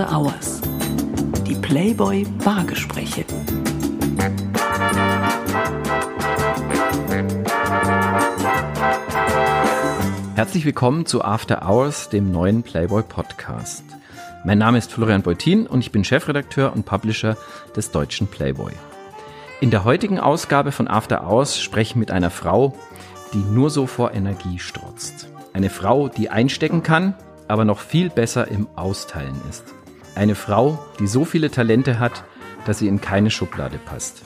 After Hours. Die Playboy Bargespräche. Herzlich willkommen zu After Hours, dem neuen Playboy Podcast. Mein Name ist Florian Beutin und ich bin Chefredakteur und Publisher des deutschen Playboy. In der heutigen Ausgabe von After Hours spreche ich mit einer Frau, die nur so vor Energie strotzt. Eine Frau, die einstecken kann, aber noch viel besser im Austeilen ist. Eine Frau, die so viele Talente hat, dass sie in keine Schublade passt.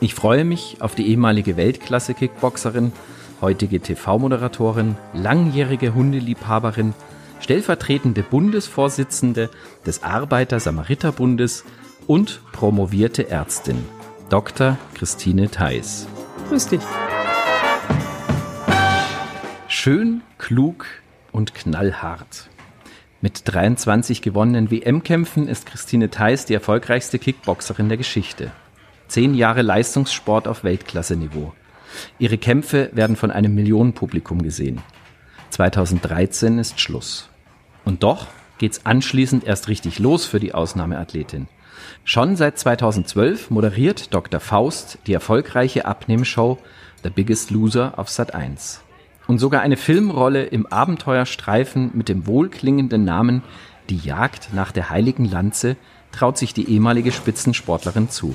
Ich freue mich auf die ehemalige Weltklasse-Kickboxerin, heutige TV-Moderatorin, langjährige Hundeliebhaberin, stellvertretende Bundesvorsitzende des Arbeiter-Samariter-Bundes und promovierte Ärztin, Dr. Christine Theis. Grüß dich. Schön, klug und knallhart. Mit 23 gewonnenen WM-Kämpfen ist Christine Theis die erfolgreichste Kickboxerin der Geschichte. Zehn Jahre Leistungssport auf Weltklasse-Niveau. Ihre Kämpfe werden von einem Millionenpublikum gesehen. 2013 ist Schluss. Und doch geht's anschließend erst richtig los für die Ausnahmeathletin. Schon seit 2012 moderiert Dr. Faust die erfolgreiche Abnehmshow The Biggest Loser auf Sat 1. Und sogar eine Filmrolle im Abenteuerstreifen mit dem wohlklingenden Namen Die Jagd nach der heiligen Lanze traut sich die ehemalige Spitzensportlerin zu.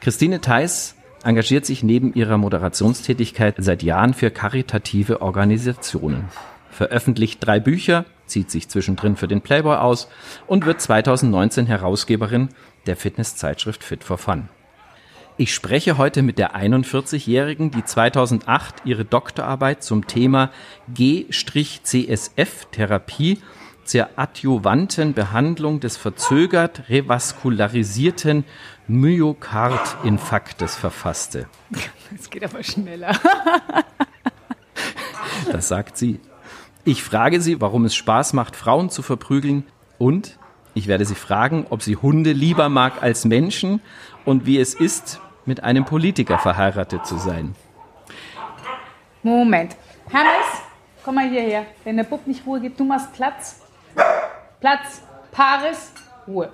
Christine Theis engagiert sich neben ihrer Moderationstätigkeit seit Jahren für karitative Organisationen, veröffentlicht drei Bücher, zieht sich zwischendrin für den Playboy aus und wird 2019 Herausgeberin der Fitnesszeitschrift Fit for Fun. Ich spreche heute mit der 41-Jährigen, die 2008 ihre Doktorarbeit zum Thema G-CSF-Therapie zur adjuvanten Behandlung des verzögert revaskularisierten Myokardinfarktes verfasste. Es geht aber schneller. Das sagt sie. Ich frage sie, warum es Spaß macht, Frauen zu verprügeln und ich werde sie fragen, ob sie Hunde lieber mag als Menschen und wie es ist, mit einem Politiker verheiratet zu sein. Moment. Hannes, komm mal hierher. Wenn der Bub nicht Ruhe gibt, du machst Platz. Platz. Paris, Ruhe.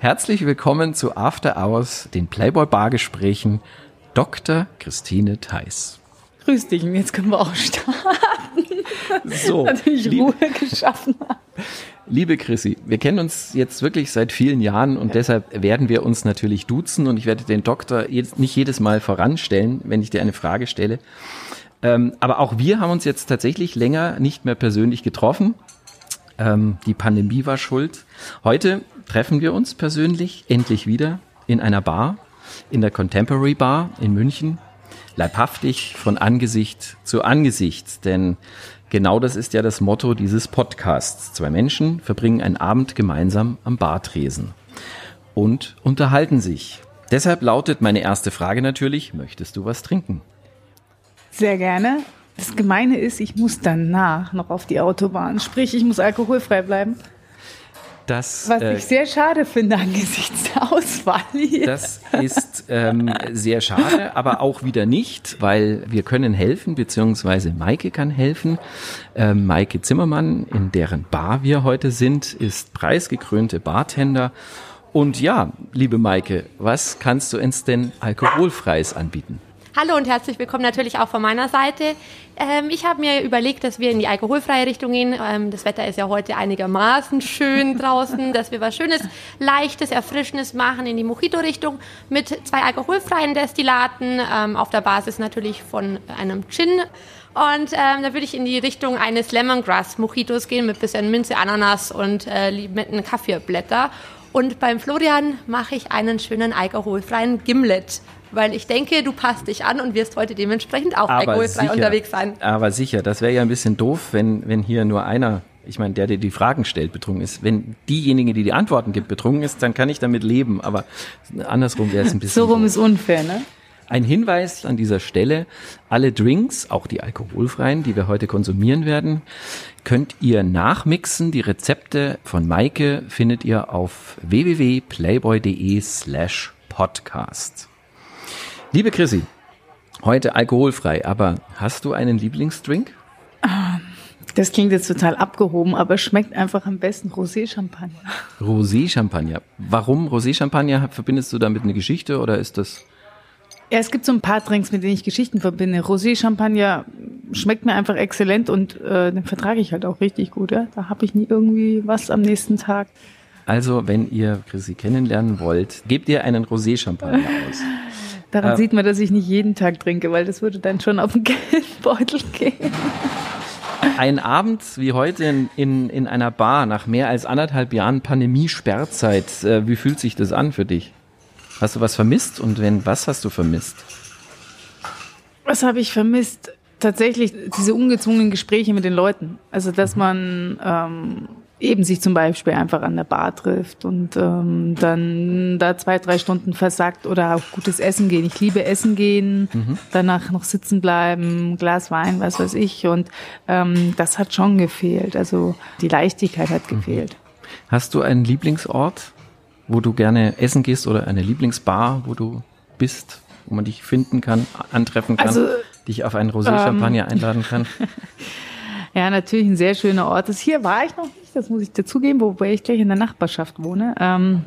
Herzlich willkommen zu After Hours, den Playboy Bargesprächen, Dr. Christine Theis. Grüß dich, und jetzt können wir auch starten. So, Natürlich Ruhe geschaffen. Liebe Chrissy, wir kennen uns jetzt wirklich seit vielen Jahren und deshalb werden wir uns natürlich duzen und ich werde den Doktor jetzt nicht jedes Mal voranstellen, wenn ich dir eine Frage stelle. Ähm, aber auch wir haben uns jetzt tatsächlich länger nicht mehr persönlich getroffen. Ähm, die Pandemie war schuld. Heute treffen wir uns persönlich endlich wieder in einer Bar, in der Contemporary Bar in München. Leibhaftig von Angesicht zu Angesicht, denn genau das ist ja das Motto dieses Podcasts. Zwei Menschen verbringen einen Abend gemeinsam am Bartresen und unterhalten sich. Deshalb lautet meine erste Frage natürlich, möchtest du was trinken? Sehr gerne. Das Gemeine ist, ich muss danach noch auf die Autobahn. Sprich, ich muss alkoholfrei bleiben. Das, Was äh, ich sehr schade finde angesichts der Auswahl hier. Das ist ähm, sehr schade, aber auch wieder nicht, weil wir können helfen, beziehungsweise Maike kann helfen. Ähm, Maike Zimmermann, in deren Bar wir heute sind, ist preisgekrönte Bartender. Und ja, liebe Maike, was kannst du uns denn alkoholfreies anbieten? Hallo und herzlich willkommen natürlich auch von meiner Seite. Ähm, ich habe mir überlegt, dass wir in die alkoholfreie Richtung gehen. Ähm, das Wetter ist ja heute einigermaßen schön draußen, dass wir was Schönes, Leichtes, Erfrischendes machen in die Mojito-Richtung mit zwei alkoholfreien Destillaten ähm, auf der Basis natürlich von einem Gin. Und ähm, da würde ich in die Richtung eines Lemongrass Mojitos gehen mit bisschen Minze, Ananas und äh, limetten Kaffeeblätter. Und beim Florian mache ich einen schönen alkoholfreien Gimlet, weil ich denke, du passt dich an und wirst heute dementsprechend auch alkoholfrei unterwegs sein. Aber sicher, das wäre ja ein bisschen doof, wenn, wenn hier nur einer, ich meine, der, der die Fragen stellt, betrunken ist. Wenn diejenige, die die Antworten gibt, betrunken ist, dann kann ich damit leben. Aber andersrum wäre es ein bisschen so rum ist unfair, ne? Ein Hinweis an dieser Stelle, alle Drinks, auch die alkoholfreien, die wir heute konsumieren werden, könnt ihr nachmixen. Die Rezepte von Maike findet ihr auf www.playboy.de slash podcast. Liebe Chrissy, heute alkoholfrei, aber hast du einen Lieblingsdrink? Das klingt jetzt total abgehoben, aber schmeckt einfach am besten Rosé-Champagner. Rosé-Champagner. Warum Rosé-Champagner? Verbindest du damit eine Geschichte oder ist das? Ja, es gibt so ein paar Drinks, mit denen ich Geschichten verbinde. Rosé-Champagner schmeckt mir einfach exzellent und äh, den vertrage ich halt auch richtig gut. Ja? Da habe ich nie irgendwie was am nächsten Tag. Also, wenn ihr Chrissy kennenlernen wollt, gebt ihr einen Rosé-Champagner aus. Daran Äh. sieht man, dass ich nicht jeden Tag trinke, weil das würde dann schon auf den Geldbeutel gehen. Ein Abend wie heute in, in, in einer Bar nach mehr als anderthalb Jahren Pandemie-Sperrzeit. Äh, wie fühlt sich das an für dich? Hast du was vermisst? Und wenn, was hast du vermisst? Was habe ich vermisst? Tatsächlich diese ungezwungenen Gespräche mit den Leuten. Also, dass man ähm, eben sich zum Beispiel einfach an der Bar trifft und ähm, dann da zwei, drei Stunden versackt oder auf gutes Essen gehen. Ich liebe Essen gehen, danach noch sitzen bleiben, Glas Wein, was weiß ich. Und ähm, das hat schon gefehlt. Also die Leichtigkeit hat gefehlt. Hast du einen Lieblingsort, wo du gerne essen gehst oder eine Lieblingsbar, wo du bist, wo man dich finden kann, antreffen kann, Also, dich auf einen Rosé-Champagner einladen kann? Ja, natürlich ein sehr schöner Ort. Das hier war ich noch das muss ich dazugeben, wobei ich gleich in der Nachbarschaft wohne. Ähm,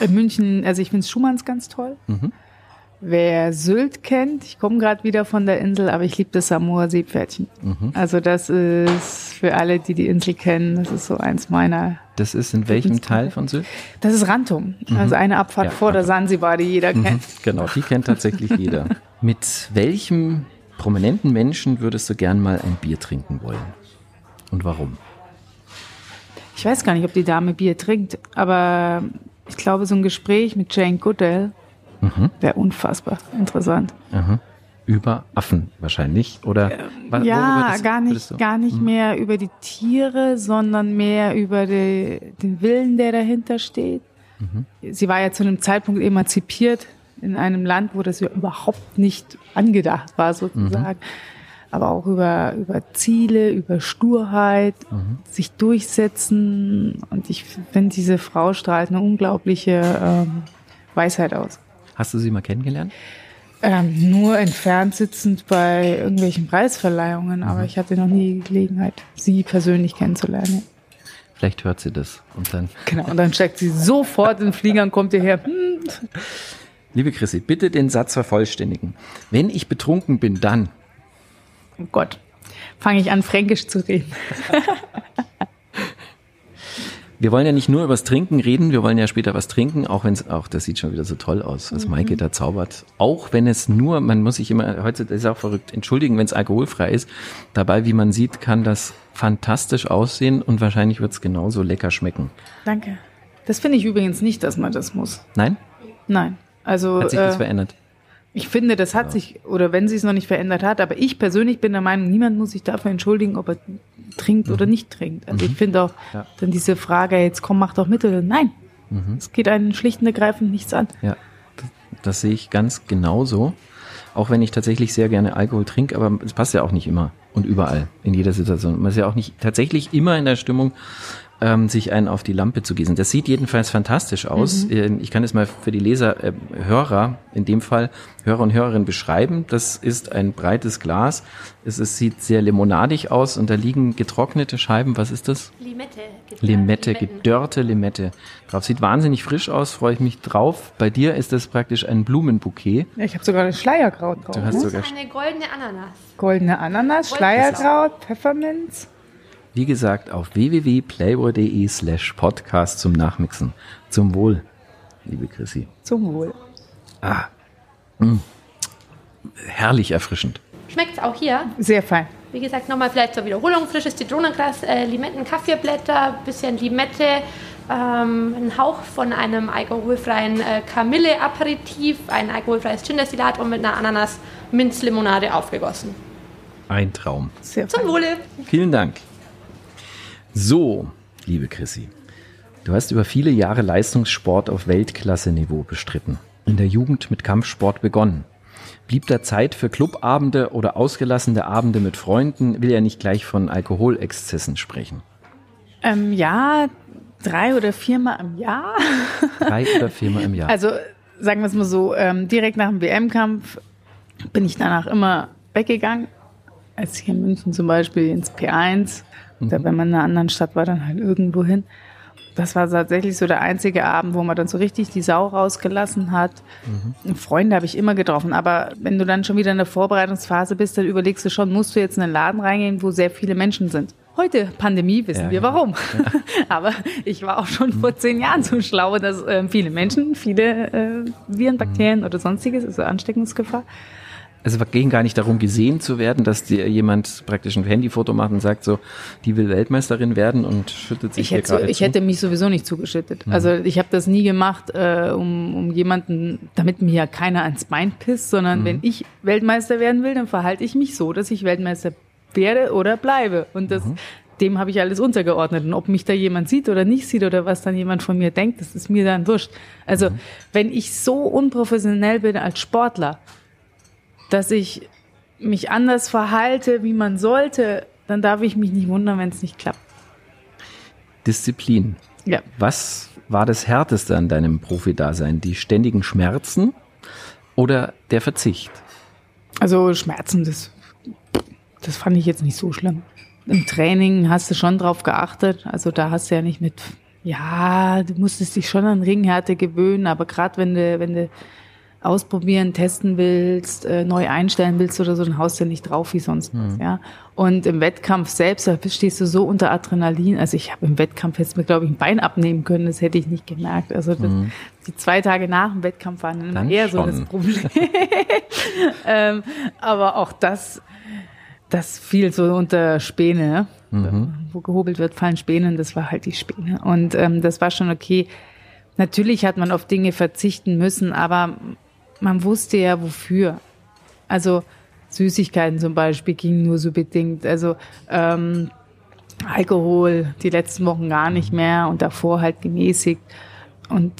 in München, also ich finde Schumanns ganz toll. Wer Sylt kennt, ich komme gerade wieder von der Insel, aber ich liebe das Samoa Seepferdchen. Also das ist für alle, die die Insel kennen, das ist so eins meiner. Das ist in welchem Teil von Sylt? Das ist Rantum, also eine Abfahrt Ja, vor der Sansibar, die jeder kennt. Genau, die kennt tatsächlich jeder. Mit welchem prominenten Menschen würdest du gern mal ein Bier trinken wollen? Und warum? Ich weiß gar nicht, ob die Dame Bier trinkt, aber ich glaube, so ein Gespräch mit Jane Goodall wäre unfassbar interessant. Über Affen wahrscheinlich. Oder worüber Ja, das gar nicht, gar nicht mehr über die Tiere, sondern mehr über die, den Willen, der dahinter steht. Sie war ja zu einem Zeitpunkt emanzipiert in einem Land, wo das ja überhaupt nicht angedacht war, sozusagen. Aber auch über, über Ziele, über Sturheit, sich durchsetzen. Und ich finde, diese Frau strahlt eine unglaubliche ähm, Weisheit aus. Hast du sie mal kennengelernt? Ähm, nur entfernt sitzend bei irgendwelchen Preisverleihungen, aber ich hatte noch nie die Gelegenheit, sie persönlich kennenzulernen. Vielleicht hört sie das. Und dann, Genau, und dann steigt sie sofort in den Flieger und kommt hierher. Hm, liebe Chrissy, bitte den Satz vervollständigen. Wenn ich betrunken bin, dann. Oh Gott, fange ich an, Fränkisch zu reden. Wir wollen ja nicht nur übers Trinken reden, wir wollen ja später was trinken, auch wenn es, auch das sieht schon wieder so toll aus, was Maike da zaubert. Auch wenn es nur, man muss sich immer, heute das ist auch verrückt, entschuldigen, wenn es alkoholfrei ist. Dabei, wie man sieht, kann das fantastisch aussehen und wahrscheinlich wird es genauso lecker schmecken. Danke. Das finde ich übrigens nicht, dass man das muss. Nein? Nein. Also Hat sich das äh, verändert? Ich finde, das hat sich, oder wenn sie es noch nicht verändert hat, aber ich persönlich bin der Meinung, niemand muss sich dafür entschuldigen, ob er trinkt oder nicht trinkt. Also ich finde auch Ja. dann diese Frage, jetzt komm, mach doch mit oder nein. Es geht einen schlicht und ergreifend nichts an. Ja, das, das sehe ich ganz genauso. Auch wenn ich tatsächlich sehr gerne Alkohol trinke, aber es passt ja auch nicht immer und überall, in jeder Situation. Man ist ja auch nicht tatsächlich immer in der Stimmung, ähm, sich einen auf die Lampe zu gießen. Das sieht jedenfalls fantastisch aus. Ähm, Ich kann es mal für die Leser, äh, Hörer, in dem Fall Hörer und Hörerinnen beschreiben. Das ist ein breites Glas. Es, es sieht sehr limonadig aus und da liegen getrocknete Scheiben. Was ist das? Limette. Limette, Limetten. gedörrte Limette drauf. Sieht wahnsinnig frisch aus, freue ich mich drauf. Bei dir ist das praktisch ein Blumenbouquet. Ja, ich habe sogar eine Schleierkraut drauf. Du hast ne? sogar, Eine goldene Ananas. Goldene Ananas, Schleierkraut, Pfefferminz. Wie gesagt, auf www.playboy.de slash podcast zum Nachmixen. Zum Wohl, liebe Chrissy. Zum Wohl. Herrlich erfrischend. Schmeckt es auch hier. Sehr fein. Wie gesagt, nochmal vielleicht zur Wiederholung. Frisches Zitronengras, äh, Limetten, Kaffeeblätter, bisschen Limette, ähm, ein Hauch von einem alkoholfreien äh, Kamille-Aperitif, ein alkoholfreies Ginderstillat und mit einer Ananas-Minzlimonade aufgegossen. Ein Traum. Sehr Zum fein. Wohle! Vielen Dank. So, liebe Chrissy, du hast über viele Jahre Leistungssport auf Weltklasse-Niveau bestritten. In der Jugend mit Kampfsport begonnen. Blieb da Zeit für Clubabende oder ausgelassene Abende mit Freunden? Will ja nicht gleich von Alkoholexzessen sprechen. Ähm, ja, drei oder viermal im Jahr. Drei oder viermal im Jahr. Also sagen wir es mal so, ähm, direkt nach dem WM-Kampf bin ich danach immer weggegangen als hier in München zum Beispiel ins P1, oder wenn man in einer anderen Stadt war, dann halt irgendwo hin. Das war tatsächlich so der einzige Abend, wo man dann so richtig die Sau rausgelassen hat. Freunde habe ich immer getroffen, aber wenn du dann schon wieder in der Vorbereitungsphase bist, dann überlegst du schon, musst du jetzt in einen Laden reingehen, wo sehr viele Menschen sind. Heute, Pandemie, wissen Ja, wir genau. warum. aber ich war auch schon vor zehn Jahren so schlau, dass äh, viele Menschen, viele äh, Viren, Bakterien oder sonstiges, also Ansteckungsgefahr, es ging gar nicht darum, gesehen zu werden, dass dir jemand praktisch ein Handyfoto macht und sagt so, die will Weltmeisterin werden und schüttet sich Ich hier hätte, gerade ich zu. hätte mich sowieso nicht zugeschüttet. Also ich habe das nie gemacht, äh, um, um jemanden, damit mir ja keiner ans Bein pisst, sondern wenn ich Weltmeister werden will, dann verhalte ich mich so, dass ich Weltmeister werde oder bleibe. Und das, dem habe ich alles untergeordnet. Und ob mich da jemand sieht oder nicht sieht oder was dann jemand von mir denkt, das ist mir dann wurscht. Also wenn ich so unprofessionell bin als Sportler, dass ich mich anders verhalte, wie man sollte, dann darf ich mich nicht wundern, wenn es nicht klappt. Disziplin. Ja. Was war das Härteste an deinem Profidasein? Die ständigen Schmerzen oder der Verzicht? Also Schmerzen, das, das fand ich jetzt nicht so schlimm. Im Training hast du schon drauf geachtet. Also da hast du ja nicht mit, ja, du musstest dich schon an Ringhärte gewöhnen, aber gerade wenn du, wenn du ausprobieren, testen willst, äh, neu einstellen willst oder so, dann haust du nicht drauf wie sonst was, ja. Und im Wettkampf selbst, da stehst du so unter Adrenalin. Also ich habe im Wettkampf jetzt mir, glaube ich, ein Bein abnehmen können, das hätte ich nicht gemerkt. Also das, die zwei Tage nach dem Wettkampf waren dann Dann eher so das schon. Problem. ähm, aber auch das, das fiel so unter Späne. ne? Wo gehobelt wird, fallen Späne. und Das war halt die Späne. Und ähm, das war schon okay. Natürlich hat man auf Dinge verzichten müssen, aber man wusste ja wofür. Also Süßigkeiten zum Beispiel gingen nur so bedingt. Also ähm, Alkohol die letzten Wochen gar nicht mehr und davor halt gemäßigt. Und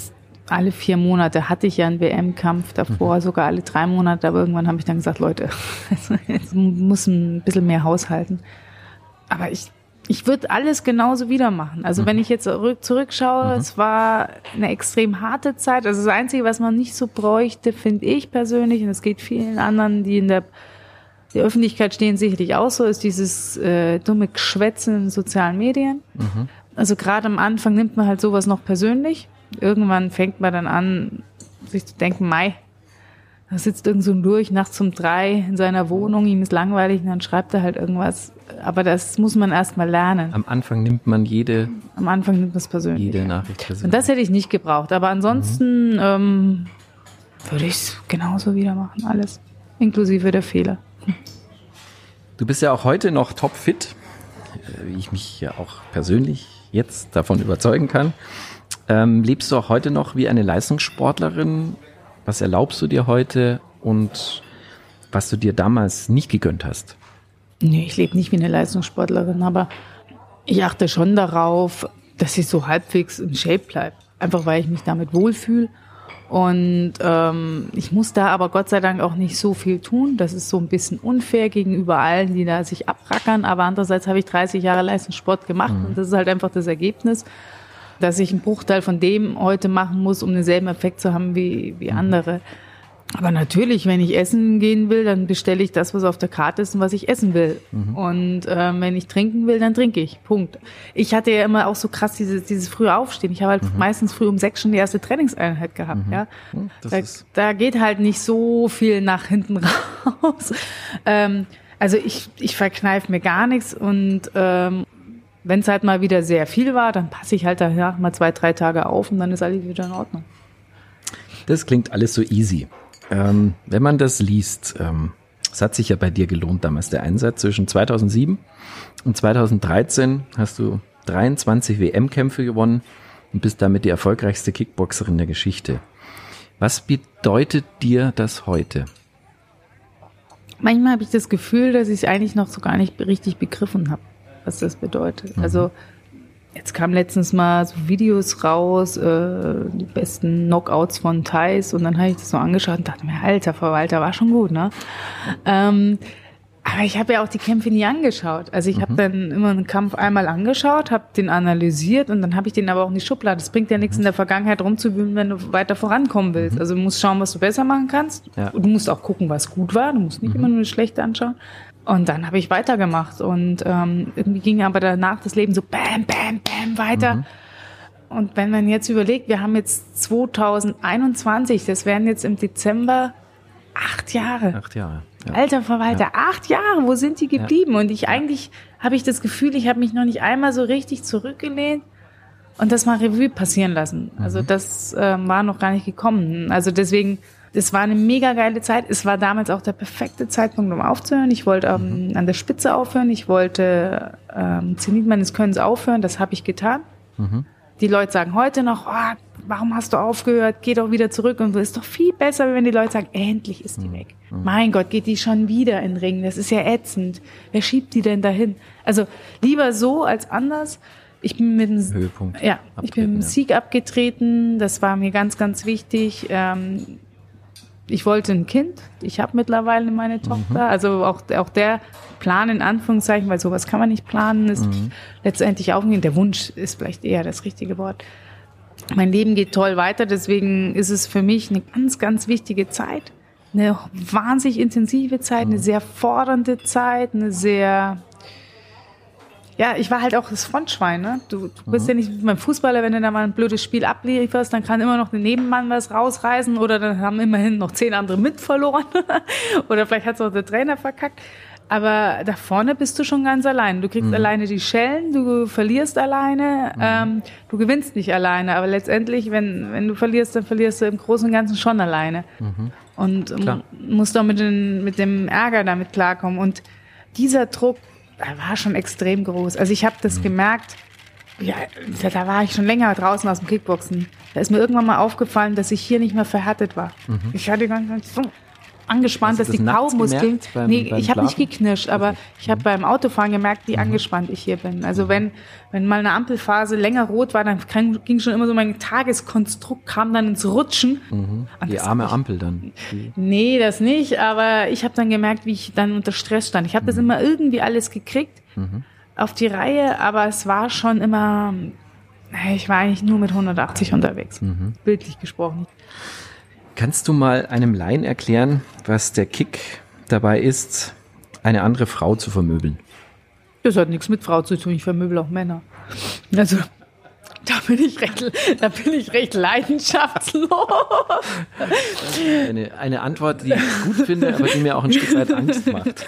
alle vier Monate hatte ich ja einen WM-Kampf, davor sogar alle drei Monate, aber irgendwann habe ich dann gesagt, Leute, also jetzt muss ein bisschen mehr haushalten. Aber ich, ich würde alles genauso wieder machen. Also wenn ich jetzt zurück, zurückschaue, es war eine extrem harte Zeit. Also das Einzige, was man nicht so bräuchte, finde ich persönlich, und es geht vielen anderen, die in der die Öffentlichkeit stehen sicherlich auch so, ist dieses äh, dumme Geschwätze in sozialen Medien. Also gerade am Anfang nimmt man halt sowas noch persönlich. Irgendwann fängt man dann an, sich zu denken, Mai, da sitzt irgend so ein Lurch nachts um drei in seiner Wohnung, ihm ist langweilig und dann schreibt er halt irgendwas. Aber das muss man erst mal lernen. Am Anfang nimmt man jede, Am Anfang nimmt man es persönlich. jede Nachricht Und persönlich. das hätte ich nicht gebraucht. Aber ansonsten ähm, würde ich es genauso wieder machen, alles. Inklusive der Fehler. Du bist ja auch heute noch topfit, äh, wie ich mich ja auch persönlich jetzt davon überzeugen kann. Ähm, lebst du auch heute noch wie eine Leistungssportlerin? Was erlaubst du dir heute und was du dir damals nicht gegönnt hast? Nee, ich lebe nicht wie eine Leistungssportlerin, aber ich achte schon darauf, dass ich so halbwegs in Shape bleibe. Einfach weil ich mich damit wohlfühle. Und ähm, ich muss da aber Gott sei Dank auch nicht so viel tun. Das ist so ein bisschen unfair gegenüber allen, die da sich abrackern. Aber andererseits habe ich 30 Jahre Leistungssport gemacht und das ist halt einfach das Ergebnis, dass ich einen Bruchteil von dem heute machen muss, um denselben Effekt zu haben wie, wie andere. Aber natürlich, wenn ich essen gehen will, dann bestelle ich das, was auf der Karte ist und was ich essen will. Und ähm, wenn ich trinken will, dann trinke ich. Punkt. Ich hatte ja immer auch so krass dieses, dieses frühe Aufstehen. Ich habe halt meistens früh um sechs schon die erste Trainingseinheit gehabt. Ja, Das da, da geht halt nicht so viel nach hinten raus. ähm, also ich, ich verkneife mir gar nichts und ähm, wenn es halt mal wieder sehr viel war, dann passe ich halt danach mal zwei, drei Tage auf und dann ist alles wieder in Ordnung. Das klingt alles so easy. Ähm, wenn man das liest, ähm, es hat sich ja bei dir gelohnt damals der Einsatz. Zwischen 2007 und 2013 hast du 23 WM-Kämpfe gewonnen und bist damit die erfolgreichste Kickboxerin der Geschichte. Was bedeutet dir das heute? Manchmal habe ich das Gefühl, dass ich es eigentlich noch so gar nicht richtig begriffen habe, was das bedeutet. Also jetzt kamen letztens mal so Videos raus, äh, die besten Knockouts von Thais und dann habe ich das so angeschaut und dachte mir, alter Verwalter, war schon gut, ne? Ähm, aber ich habe ja auch die Kämpfe nie angeschaut. Also ich habe dann immer einen Kampf einmal angeschaut, habe den analysiert und dann habe ich den aber auch in die Schublade. Es bringt ja nichts in der Vergangenheit rumzuwühlen, wenn du weiter vorankommen willst. Also du musst schauen, was du besser machen kannst. Ja. Du musst auch gucken, was gut war. Du musst nicht immer nur das Schlechte anschauen. Und dann habe ich weitergemacht und ähm, irgendwie ging aber danach das Leben so bam, bam, bam weiter. Mhm. Und wenn man jetzt überlegt, wir haben jetzt 2021, das wären jetzt im Dezember acht Jahre. Acht Jahre. Ja. Alter Verwalter, acht Jahre, wo sind die geblieben? Und ich eigentlich habe ich das Gefühl, ich habe mich noch nicht einmal so richtig zurückgelehnt und das mal Revue passieren lassen. Also das ähm, war noch gar nicht gekommen. Also deswegen, das war eine mega geile Zeit. Es war damals auch der perfekte Zeitpunkt, um aufzuhören. Ich wollte ähm, an der Spitze aufhören. Ich wollte ähm, Zenit meines Könnens aufhören. Das habe ich getan. Die Leute sagen heute noch, oh, warum hast du aufgehört? Geh doch wieder zurück. Und es ist doch viel besser, wenn die Leute sagen, endlich ist die weg. Mein Gott, geht die schon wieder in den Ring. Das ist ja ätzend. Wer schiebt die denn dahin? Also lieber so als anders. Ich bin mit dem Höhepunkt Ja, ich bin abtreten, mit dem ja. Sieg abgetreten. Das war mir ganz, ganz wichtig. Ähm, ich wollte ein Kind. Ich habe mittlerweile meine Mhm. Tochter. Also auch, auch der Plan in Anführungszeichen, weil sowas kann man nicht planen, ist Mhm. letztendlich auch nicht. Der Wunsch ist vielleicht eher das richtige Wort. Mein Leben geht toll weiter, deswegen ist es für mich eine ganz, ganz wichtige Zeit. Eine wahnsinnig intensive Zeit, Mhm. eine sehr fordernde Zeit, eine sehr ja, ich war halt auch das Frontschwein, ne? Du, du bist ja nicht wie beim Fußballer, wenn du da mal ein blödes Spiel ablieferst, dann kann immer noch der Nebenmann was rausreißen oder dann haben immerhin noch zehn andere mit verloren. oder vielleicht hat es auch der Trainer verkackt. Aber da vorne bist du schon ganz allein. Du kriegst alleine die Schellen, du verlierst alleine, ähm, du gewinnst nicht alleine. Aber letztendlich, wenn, wenn du verlierst, dann verlierst du im Großen und Ganzen schon alleine. Und ähm, Klar. musst auch mit, den, mit dem Ärger damit klarkommen. Und dieser Druck war schon extrem groß. Also ich habe das gemerkt, ja, da, war ich schon länger draußen aus dem Kickboxen. Da ist mir irgendwann mal aufgefallen, dass ich hier nicht mehr verhärtet war. Ich hatte ganz, ganz so angespannt, du dass die das nachts Kaumuskeln. beim- nee, beim ich habe nicht geknirscht, aber ich habe beim Autofahren gemerkt, Mhm. wie angespannt ich hier bin. Also wenn, wenn mal eine Ampelphase länger rot war, dann ging schon immer so mein Tageskonstrukt, kam dann ins Rutschen. Und Die arme ich- Ampel dann. Die, Nee, das nicht, aber ich habe dann gemerkt, wie ich dann unter Stress stand. Ich habe das immer irgendwie alles gekriegt auf die Reihe, aber es war schon immer, ich war eigentlich nur mit 180 unterwegs, bildlich gesprochen. Kannst du mal einem Laien erklären, was der Kick dabei ist, eine andere Frau zu vermöbeln? Das hat nichts mit Frau zu tun, ich vermöbel auch Männer. Also, da bin ich recht, da bin ich recht leidenschaftslos. Eine, eine Antwort, die ich gut finde, aber die mir auch ein Stück weit Angst macht.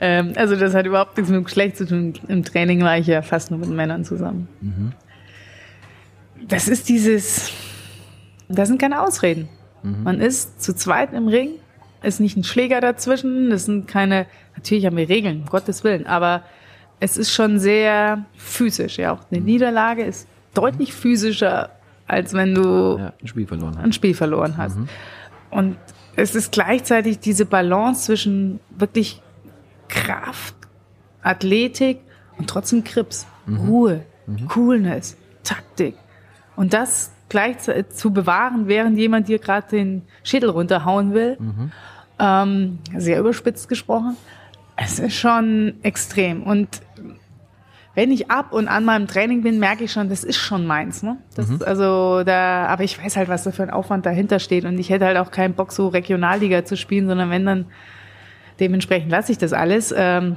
Ähm, also das hat überhaupt nichts mit dem Geschlecht zu tun. Im Training war ich ja fast nur mit Männern zusammen. Das ist dieses, das sind keine Ausreden. Man ist zu zweit im Ring, ist nicht ein Schläger dazwischen, das sind keine, natürlich haben wir Regeln, um Gottes Willen, aber es ist schon sehr physisch. Ja, auch eine Niederlage ist deutlich physischer, als wenn du Ja, ein Spiel verloren ein Spiel verloren hast. Und es ist gleichzeitig diese Balance zwischen wirklich Kraft, Athletik und trotzdem Krips, Ruhe, Coolness, Taktik. Und das gleichzeitig zu bewahren, während jemand dir gerade den Schädel runterhauen will, ähm, sehr überspitzt gesprochen, es ist schon extrem. Und wenn ich ab und an meinem Training bin, merke ich schon, das ist schon meins. Ne? Das ist also da, aber ich weiß halt, was da für ein Aufwand dahinter steht. Und ich hätte halt auch keinen Bock, so Regionalliga zu spielen, sondern wenn dann dementsprechend lasse ich das alles. Ähm,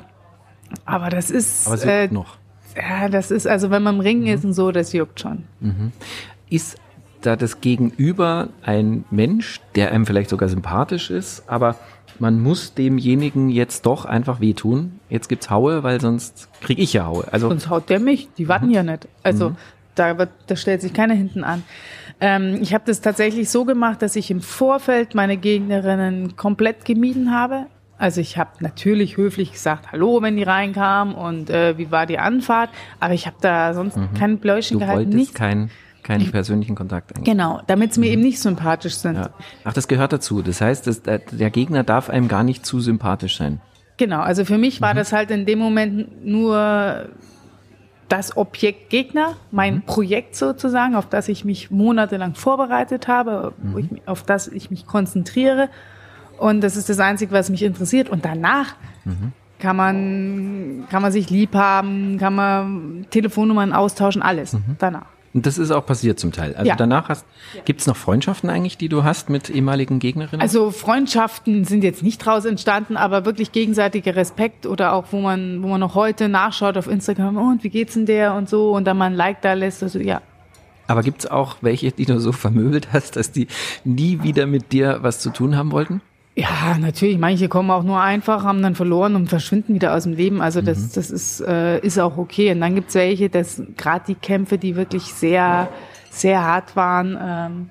aber das ist, Aber es äh, noch. ja, das ist also, wenn man im Ring ist und so, das juckt schon. Ist da das Gegenüber ein Mensch, der einem vielleicht sogar sympathisch ist, aber man muss demjenigen jetzt doch einfach wehtun. Jetzt gibt's Haue, weil sonst krieg ich ja Haue. Also Sonst haut der mich. Die warten ja nicht. Also da, wird, da stellt sich keiner hinten an. Ähm, ich habe das tatsächlich so gemacht, dass ich im Vorfeld meine Gegnerinnen komplett gemieden habe. Also ich habe natürlich höflich gesagt, hallo, wenn die reinkamen und äh, wie war die Anfahrt. Aber ich habe da sonst kein Bläuschen du gehalten. wolltest Nichts. keinen keinen persönlichen Kontakt eigentlich. Genau, damit sie mir eben nicht sympathisch sind. Ja. Ach, das gehört dazu. Das heißt, das, der Gegner darf einem gar nicht zu sympathisch sein. Genau, also für mich war das halt in dem Moment nur das Objekt Gegner, mein Projekt sozusagen, auf das ich mich monatelang vorbereitet habe, wo ich, auf das ich mich konzentriere. Und das ist das Einzige, was mich interessiert. Und danach kann man, kann man sich lieb haben, kann man Telefonnummern austauschen, alles danach. Und das ist auch passiert zum Teil. Also Ja. danach hast, gibt's noch Freundschaften eigentlich, die du hast mit ehemaligen Gegnerinnen? Also Freundschaften sind jetzt nicht draus entstanden, aber wirklich gegenseitiger Respekt oder auch, wo man, wo man noch heute nachschaut auf Instagram, oh, und wie geht's denn der und so und dann mal ein Like da lässt. Also ja, Aber gibt's auch welche, die du so vermöbelt hast, dass die nie wieder mit dir was zu tun haben wollten? Ja, natürlich. Manche kommen auch nur einfach, haben dann verloren und verschwinden wieder aus dem Leben. Also das, das ist, äh, ist auch okay. Und dann gibt's welche, das gerade die Kämpfe, die wirklich sehr, sehr hart waren, ähm,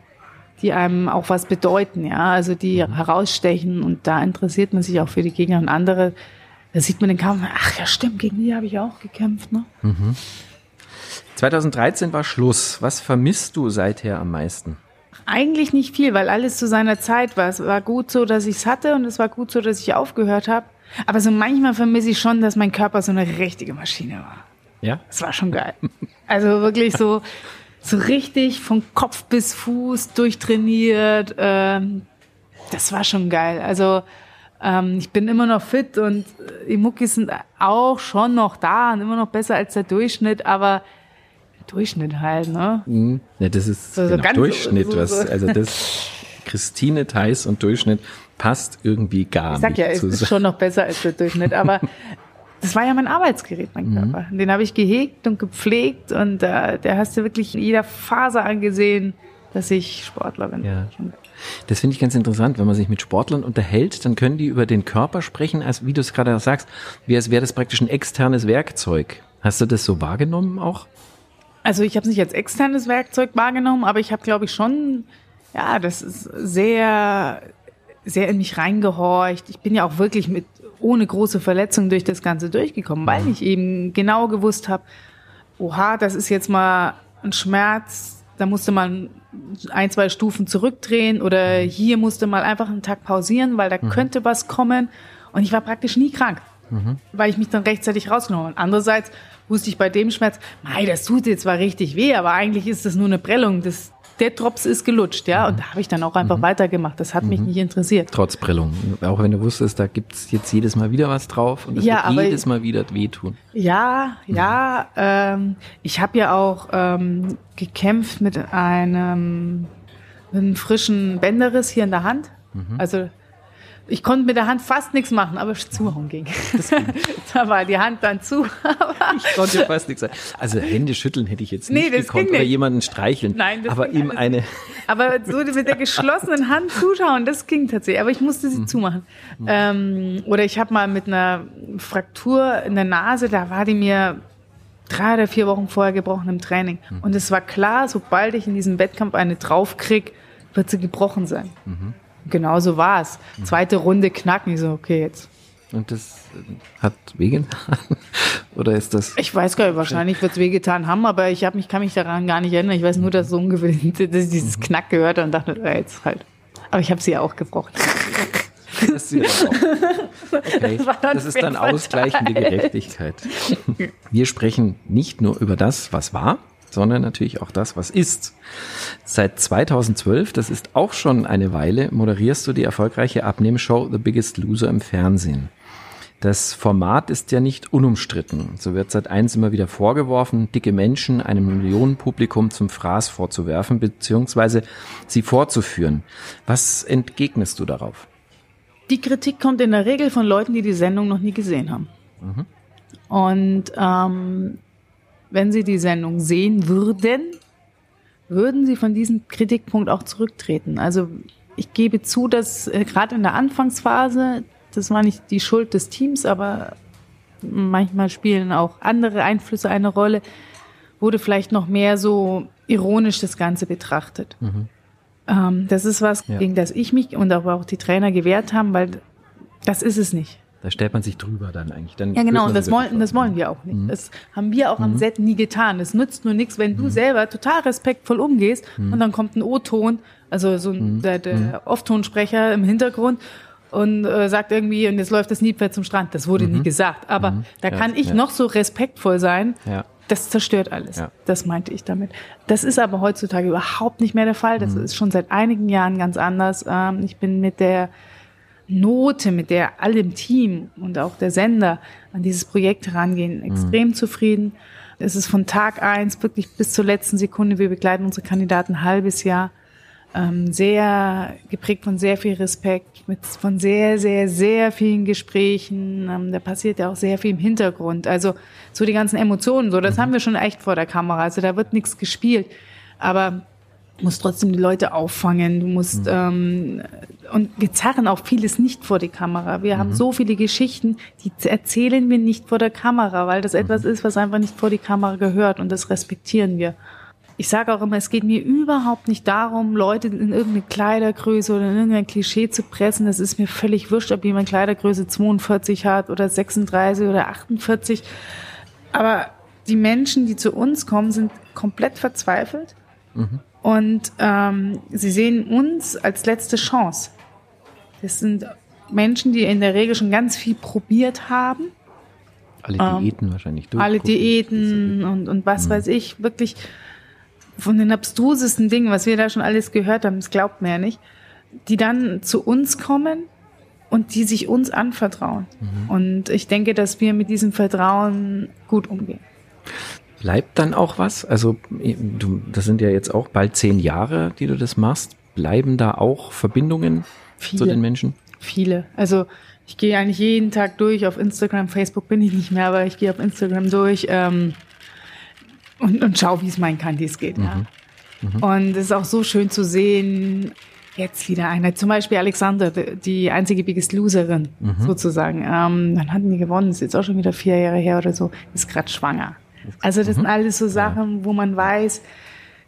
die einem auch was bedeuten, ja, also die herausstechen und da interessiert man sich auch für die Gegner und andere. Da sieht man den Kampf, ach ja, stimmt, gegen die habe ich auch gekämpft, ne? 2013 war Schluss. Was vermisst du seither am meisten? Eigentlich nicht viel, weil alles zu seiner Zeit war. Es war gut so, dass ich es hatte und es war gut so, dass ich aufgehört habe. Aber so manchmal vermisse ich schon, dass mein Körper so eine richtige Maschine war. Ja? Das war schon geil. Also wirklich so, so richtig von Kopf bis Fuß durchtrainiert. Ähm, das war schon geil. Also ähm, ich bin immer noch fit und äh, die Muckis sind auch schon noch da und immer noch besser als der Durchschnitt, aber Durchschnitt halt, ne? Hm, Ja, das ist So- so genau, ganz- Durchschnitt, so- was, so. also das Christine Theis und Durchschnitt passt irgendwie gar Ich sag nicht ja, es ist zusammen. schon noch besser als der Durchschnitt, aber das war ja mein Arbeitsgerät, mein Mhm. Körper. Den habe ich gehegt und gepflegt und äh, der hast du wirklich in jeder Phase angesehen, dass ich Sportler bin. Ja. Schon. Das finde ich ganz interessant, wenn man sich mit Sportlern unterhält, dann können die über den Körper sprechen, als wie du es gerade sagst, wie als wäre das praktisch ein externes Werkzeug. Hast du das so wahrgenommen auch? Also ich habe es nicht als externes Werkzeug wahrgenommen, aber ich habe, glaube ich, schon, ja, das ist sehr, sehr in mich reingehorcht. Ich bin ja auch wirklich mit ohne große Verletzung durch das Ganze durchgekommen, weil ich eben genau gewusst habe, oha, das ist jetzt mal ein Schmerz, da musste man ein, zwei Stufen zurückdrehen oder hier musste mal einfach einen Tag pausieren, weil da könnte was kommen. Und ich war praktisch nie krank, weil ich mich dann rechtzeitig rausgenommen habe. Andererseits wusste ich bei dem Schmerz, mei, das tut jetzt zwar richtig weh, aber eigentlich ist das nur eine Prellung. Das, der Drops ist gelutscht, ja. Und da habe ich dann auch einfach weitergemacht. Das hat mich nicht interessiert. Trotz Prellung. Auch wenn du wusstest, da gibt's jetzt jedes Mal wieder was drauf und es Ja, wird jedes Mal wieder wehtun. Ja, ja. Ähm, ich habe ja auch ähm, gekämpft mit einem, mit einem frischen Bänderriss hier in der Hand. Also ich konnte mit der Hand fast nichts machen, aber zuhauen ging. da war die Hand dann zu. Ich konnte fast nichts sagen. Also Hände schütteln hätte ich jetzt Nee, nicht das gekonnt ging oder nicht. jemanden streicheln. Nein, das aber ihm eine, Aber so mit der geschlossenen Hand zuschauen, das ging tatsächlich. Aber ich musste sie zumachen. Ähm, oder ich habe mal mit einer Fraktur in der Nase, da war die mir drei oder vier Wochen vorher gebrochen im Training. Und es war klar, sobald ich in diesem Wettkampf eine draufkrieg, wird sie gebrochen sein. Genau so war es. Zweite Runde knacken. Ich so, okay, jetzt. und das äh, hat wehgetan? Oder ist das? Ich weiß gar nicht, wahrscheinlich wird es wehgetan haben, aber ich hab mich, kann mich daran gar nicht erinnern. Ich weiß nur, dass so ungefähr dass ich dieses Knack gehört und dachte, ja, jetzt halt. Aber ich habe sie ja auch gebrochen. Das, ist ja auch. Okay. Das das ist dann ausgleichende Gerechtigkeit. Wir sprechen nicht nur über das, was war, sondern natürlich auch das, was ist. Seit 2012, das ist auch schon eine Weile, moderierst du die erfolgreiche Abnehmshow The Biggest Loser im Fernsehen. Das Format ist ja nicht unumstritten. So wird seit eins immer wieder vorgeworfen, dicke Menschen einem Millionenpublikum zum Fraß vorzuwerfen bzw. sie vorzuführen. Was entgegnest du darauf? Die Kritik kommt in der Regel von Leuten, die die Sendung noch nie gesehen haben. Und ähm, wenn sie die Sendung sehen würden, würden sie von diesem Kritikpunkt auch zurücktreten. Also ich gebe zu, dass äh, gerade in der Anfangsphase, das war nicht die Schuld des Teams, aber manchmal spielen auch andere Einflüsse eine Rolle, wurde vielleicht noch mehr so ironisch das Ganze betrachtet. Ähm, das ist was, Ja. gegen das ich mich und aber auch die Trainer gewehrt haben, weil das ist es nicht. Da stellt man sich drüber dann eigentlich. Dann Ja, genau, und das wollen, das wollen wir auch nicht. Das haben wir auch am Set nie getan. Es nützt nur nichts, wenn du selber total respektvoll umgehst und dann kommt ein O-Ton, also so ein, der, der Off-Tonsprecher im Hintergrund und äh, sagt irgendwie, und jetzt läuft das Nilpferd zum Strand. Das wurde nie gesagt. Aber da Ja, kann ich ja. noch so respektvoll sein. Ja. Das zerstört alles. Ja. Das meinte ich damit. Das ist aber heutzutage überhaupt nicht mehr der Fall. Das ist schon seit einigen Jahren ganz anders. Ähm, ich bin mit der Note, mit der alle im Team und auch der Sender an dieses Projekt herangehen, extrem zufrieden. es ist von Tag eins wirklich bis zur letzten Sekunde. Wir begleiten unsere Kandidaten ein halbes Jahr. Ähm, sehr geprägt von sehr viel Respekt, mit von sehr, sehr, sehr vielen Gesprächen. Ähm, da passiert ja auch sehr viel im Hintergrund. Also so die ganzen Emotionen, so das mhm. haben wir schon echt vor der Kamera. Also da wird nichts gespielt. Aber du musst trotzdem die Leute auffangen. Du musst mhm. ähm, und wir zerren auch vieles nicht vor die Kamera. Wir mhm. haben so viele Geschichten, die erzählen wir nicht vor der Kamera, weil das etwas mhm. ist, was einfach nicht vor die Kamera gehört und das respektieren wir. Ich sage auch immer, es geht mir überhaupt nicht darum, Leute in irgendeine Kleidergröße oder in irgendein Klischee zu pressen. Das ist mir völlig wurscht, ob jemand Kleidergröße 42 hat oder 36 oder 48. Aber die Menschen, die zu uns kommen, sind komplett verzweifelt. Mhm. Und ähm, sie sehen uns als letzte Chance. Das sind Menschen, die in der Regel schon ganz viel probiert haben. Alle Diäten ähm, wahrscheinlich durch. Alle Diäten und, und was mhm. weiß ich, wirklich von den abstrusesten Dingen, was wir da schon alles gehört haben, das glaubt man ja nicht, die dann zu uns kommen und die sich uns anvertrauen. Mhm. Und ich denke, dass wir mit diesem Vertrauen gut umgehen. Bleibt dann auch was? Also, du, das sind ja jetzt auch bald zehn Jahre, die du das machst. Bleiben da auch Verbindungen Viele. zu den Menschen? Viele. Also, ich gehe eigentlich jeden Tag durch. Auf Instagram, Facebook bin ich nicht mehr, aber ich gehe auf Instagram durch ähm, und, und schaue, wie es meinen Candies geht. Mhm. Ja. Mhm. Und es ist auch so schön zu sehen, jetzt wieder einer. Zum Beispiel Alexander, die einzige Biggest Loserin mhm. sozusagen. Ähm, dann hatten die gewonnen, ist jetzt auch schon wieder vier Jahre her oder so, ist gerade schwanger. Also das mhm. sind alles so Sachen, wo man weiß,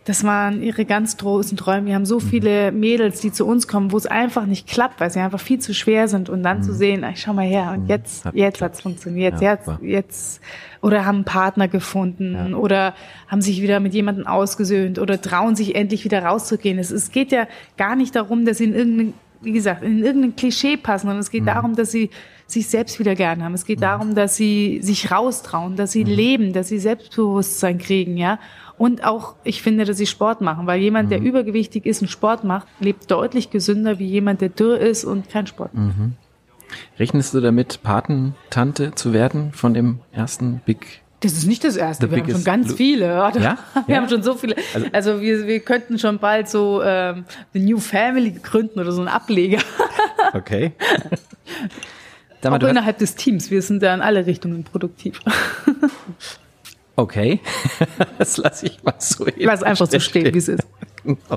das waren ihre ganz großen Träume. Wir haben so mhm. viele Mädels, die zu uns kommen, wo es einfach nicht klappt, weil sie einfach viel zu schwer sind. Und dann mhm. zu sehen, ach, schau mal her, und mhm. jetzt, jetzt hat's funktioniert, ja, jetzt, jetzt, oder haben einen Partner gefunden, ja. oder haben sich wieder mit jemandem ausgesöhnt, oder trauen sich endlich wieder rauszugehen. Es, es geht ja gar nicht darum, dass sie in irgendein, wie gesagt, in irgendein Klischee passen, sondern es geht mhm. darum, dass sie sich selbst wieder gern haben. Es geht mhm. darum, dass sie sich raustrauen, dass sie mhm. leben, dass sie Selbstbewusstsein kriegen, ja. Und auch, ich finde, dass sie Sport machen, weil jemand, der mhm. übergewichtig ist und Sport macht, lebt deutlich gesünder wie jemand, der dürr ist und keinen Sport macht. Mhm. Rechnest du damit, Patentante zu werden von dem ersten Big das ist nicht das erste. wir haben schon ganz viele. Ja? Wir ja? haben schon so viele. Also, also, wir, wir könnten schon bald so ähm, The New Family gründen oder so einen Ableger. Okay. Auch innerhalb des Teams. Wir sind da in alle Richtungen produktiv. Okay, das lasse ich mal so Ich lasse einfach so stehen, wie es ist. Genau.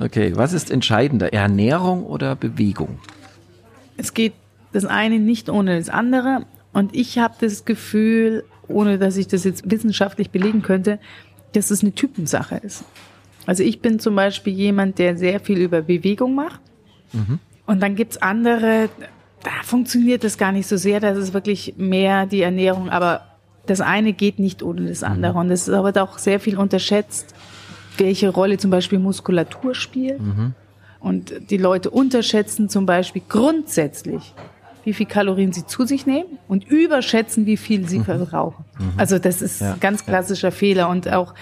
okay, was ist entscheidender, Ernährung oder Bewegung? Es geht das eine nicht ohne das andere. Und ich habe das Gefühl, ohne dass ich das jetzt wissenschaftlich belegen könnte, dass es eine Typensache ist. Also ich bin zum Beispiel jemand, der sehr viel über Bewegung macht. Mhm. Und dann gibt's andere, da funktioniert das gar nicht so sehr, das ist wirklich mehr die Ernährung, aber das eine geht nicht ohne das andere. Mhm. Und es aber auch sehr viel unterschätzt, welche Rolle zum Beispiel Muskulatur spielt. Mhm. Und die Leute unterschätzen zum Beispiel grundsätzlich, wie viel Kalorien sie zu sich nehmen und überschätzen, wie viel sie mhm. verbrauchen. Mhm. Also das ist ja. ganz klassischer ja. Fehler. Und auch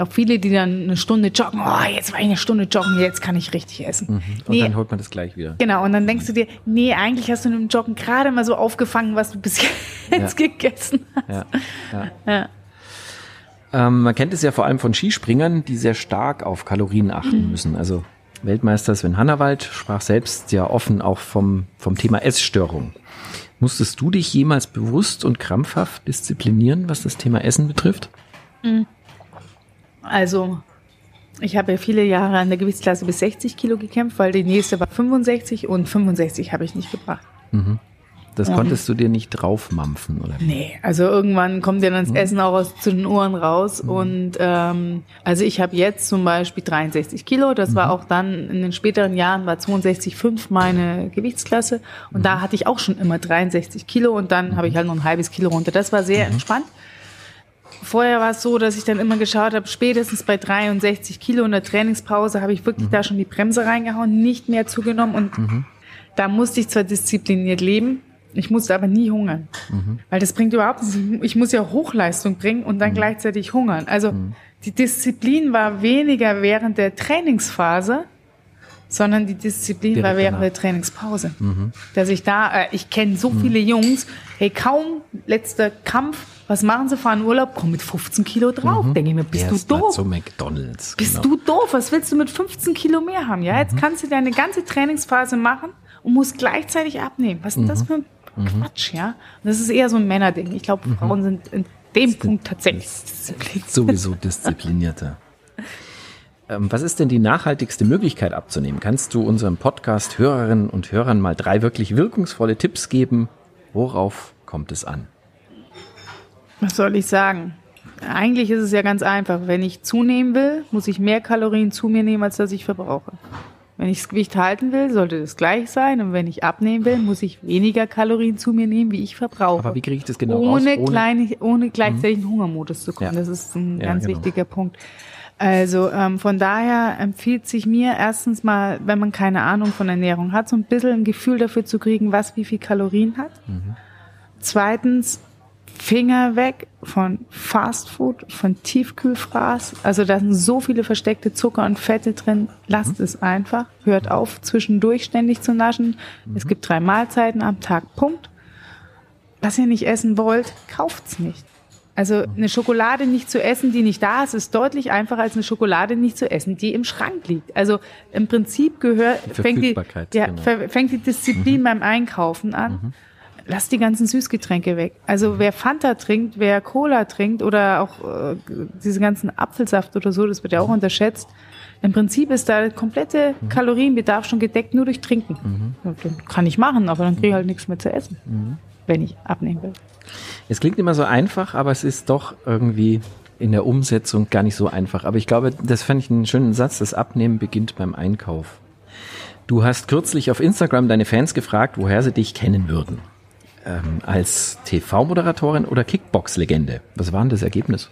auch viele, die dann eine Stunde joggen, oh, jetzt war ich eine Stunde joggen, jetzt kann ich richtig essen. Mhm. Und nee, dann holt man das gleich wieder. Genau, und dann denkst du dir, nee, eigentlich hast du in dem Joggen gerade mal so aufgefangen, was du bis jetzt ja. gegessen hast. Ja. ja. Ähm, man kennt es ja vor allem von Skispringern, die sehr stark auf Kalorien achten mhm. müssen. Also Weltmeister Sven Hannawald sprach selbst ja offen auch vom, vom Thema Essstörung. Musstest du dich jemals bewusst und krampfhaft disziplinieren, was das Thema Essen betrifft? Mhm. Also, ich habe ja viele Jahre an der Gewichtsklasse bis 60 Kilo gekämpft, weil die nächste war 65 und 65 habe ich nicht gebracht. Mhm. Das um, konntest du dir nicht draufmampfen, oder? Nee, also irgendwann kommt dir dann das mhm. Essen auch aus zu den Ohren raus. Mhm. Und ähm, also ich habe jetzt zum Beispiel 63 Kilo. Das mhm. war auch dann in den späteren Jahren war 62,5 meine Gewichtsklasse. Und da mhm. hatte ich auch schon immer 63 Kilo und dann habe ich halt noch ein halbes Kilo runter. Das war sehr mhm. entspannt. Vorher war es so, dass ich dann immer geschaut habe, spätestens bei 63 Kilo in der Trainingspause habe ich wirklich mhm. da schon die Bremse reingehauen, nicht mehr zugenommen und mhm. da musste ich zwar diszipliniert leben, ich musste aber nie hungern, mhm. weil das bringt überhaupt nichts. Ich muss ja Hochleistung bringen und dann mhm. gleichzeitig hungern. Also mhm. die Disziplin war weniger während der Trainingsphase, sondern die Disziplin Direkt war während danach. der Trainingspause. Dass ich da, äh, ich kenne so viele Jungs, hey, kaum letzter Kampf, was machen sie, fahren Urlaub, komm mit 15 Kilo drauf. Denke ich mir, bist Erst du doof? zu McDonalds. Bist genau. du doof? Was willst du mit 15 Kilo mehr haben? Ja, jetzt kannst du deine ganze Trainingsphase machen und musst gleichzeitig abnehmen. Was ist denn das für ein Quatsch, ja? Und das ist eher so ein Männerding. Ich glaube, Frauen sind in dem Punkt tatsächlich diszipliniert. sowieso disziplinierter. Ähm, was ist denn die nachhaltigste Möglichkeit abzunehmen? Kannst du unserem Podcast Hörerinnen und Hörern mal drei wirklich wirkungsvolle Tipps geben? Worauf kommt es an? Was soll ich sagen? Eigentlich ist es ja ganz einfach. Wenn ich zunehmen will, muss ich mehr Kalorien zu mir nehmen, als dass ich verbrauche. Wenn ich das Gewicht halten will, sollte das gleich sein. Und wenn ich abnehmen will, muss ich weniger Kalorien zu mir nehmen, wie ich verbrauche. Aber wie kriege ich das genau ohne, raus? Kleine, ohne gleichzeitig in Hungermodus zu kommen. Ja. Das ist ein Ja, ganz genau. wichtiger Punkt. Also ähm, von daher empfiehlt sich mir erstens mal, wenn man keine Ahnung von Ernährung hat, so ein bisschen ein Gefühl dafür zu kriegen, was wie viel Kalorien hat. Mhm. Zweitens Finger weg von Fastfood, von Tiefkühlfraß. Also da sind so viele versteckte Zucker und Fette drin. Lasst Mhm. es einfach. Hört auf, zwischendurch ständig zu naschen. Mhm. Es gibt drei Mahlzeiten am Tag. Punkt. Was ihr nicht essen wollt, kauft's nicht. Also eine Schokolade nicht zu essen, die nicht da ist, ist deutlich einfacher als eine Schokolade nicht zu essen, die im Schrank liegt. Also im Prinzip gehört fängt die, ja, genau. fängt die Disziplin beim Einkaufen an. Lass die ganzen Süßgetränke weg. Also wer Fanta trinkt, wer Cola trinkt oder auch äh, diese ganzen Apfelsaft oder so, das wird ja auch unterschätzt. Im Prinzip ist da der komplette Kalorienbedarf schon gedeckt nur durch Trinken. Ja, dann kann ich machen, aber dann kriege ich halt nichts mehr zu essen, wenn ich abnehmen will. Es klingt immer so einfach, aber es ist doch irgendwie in der Umsetzung gar nicht so einfach. Aber ich glaube, das fand ich einen schönen Satz. Das Abnehmen beginnt beim Einkauf. Du hast kürzlich auf Instagram deine Fans gefragt, woher sie dich kennen würden. Ähm, als TV-Moderatorin oder Kickbox-Legende. Was war denn das Ergebnis?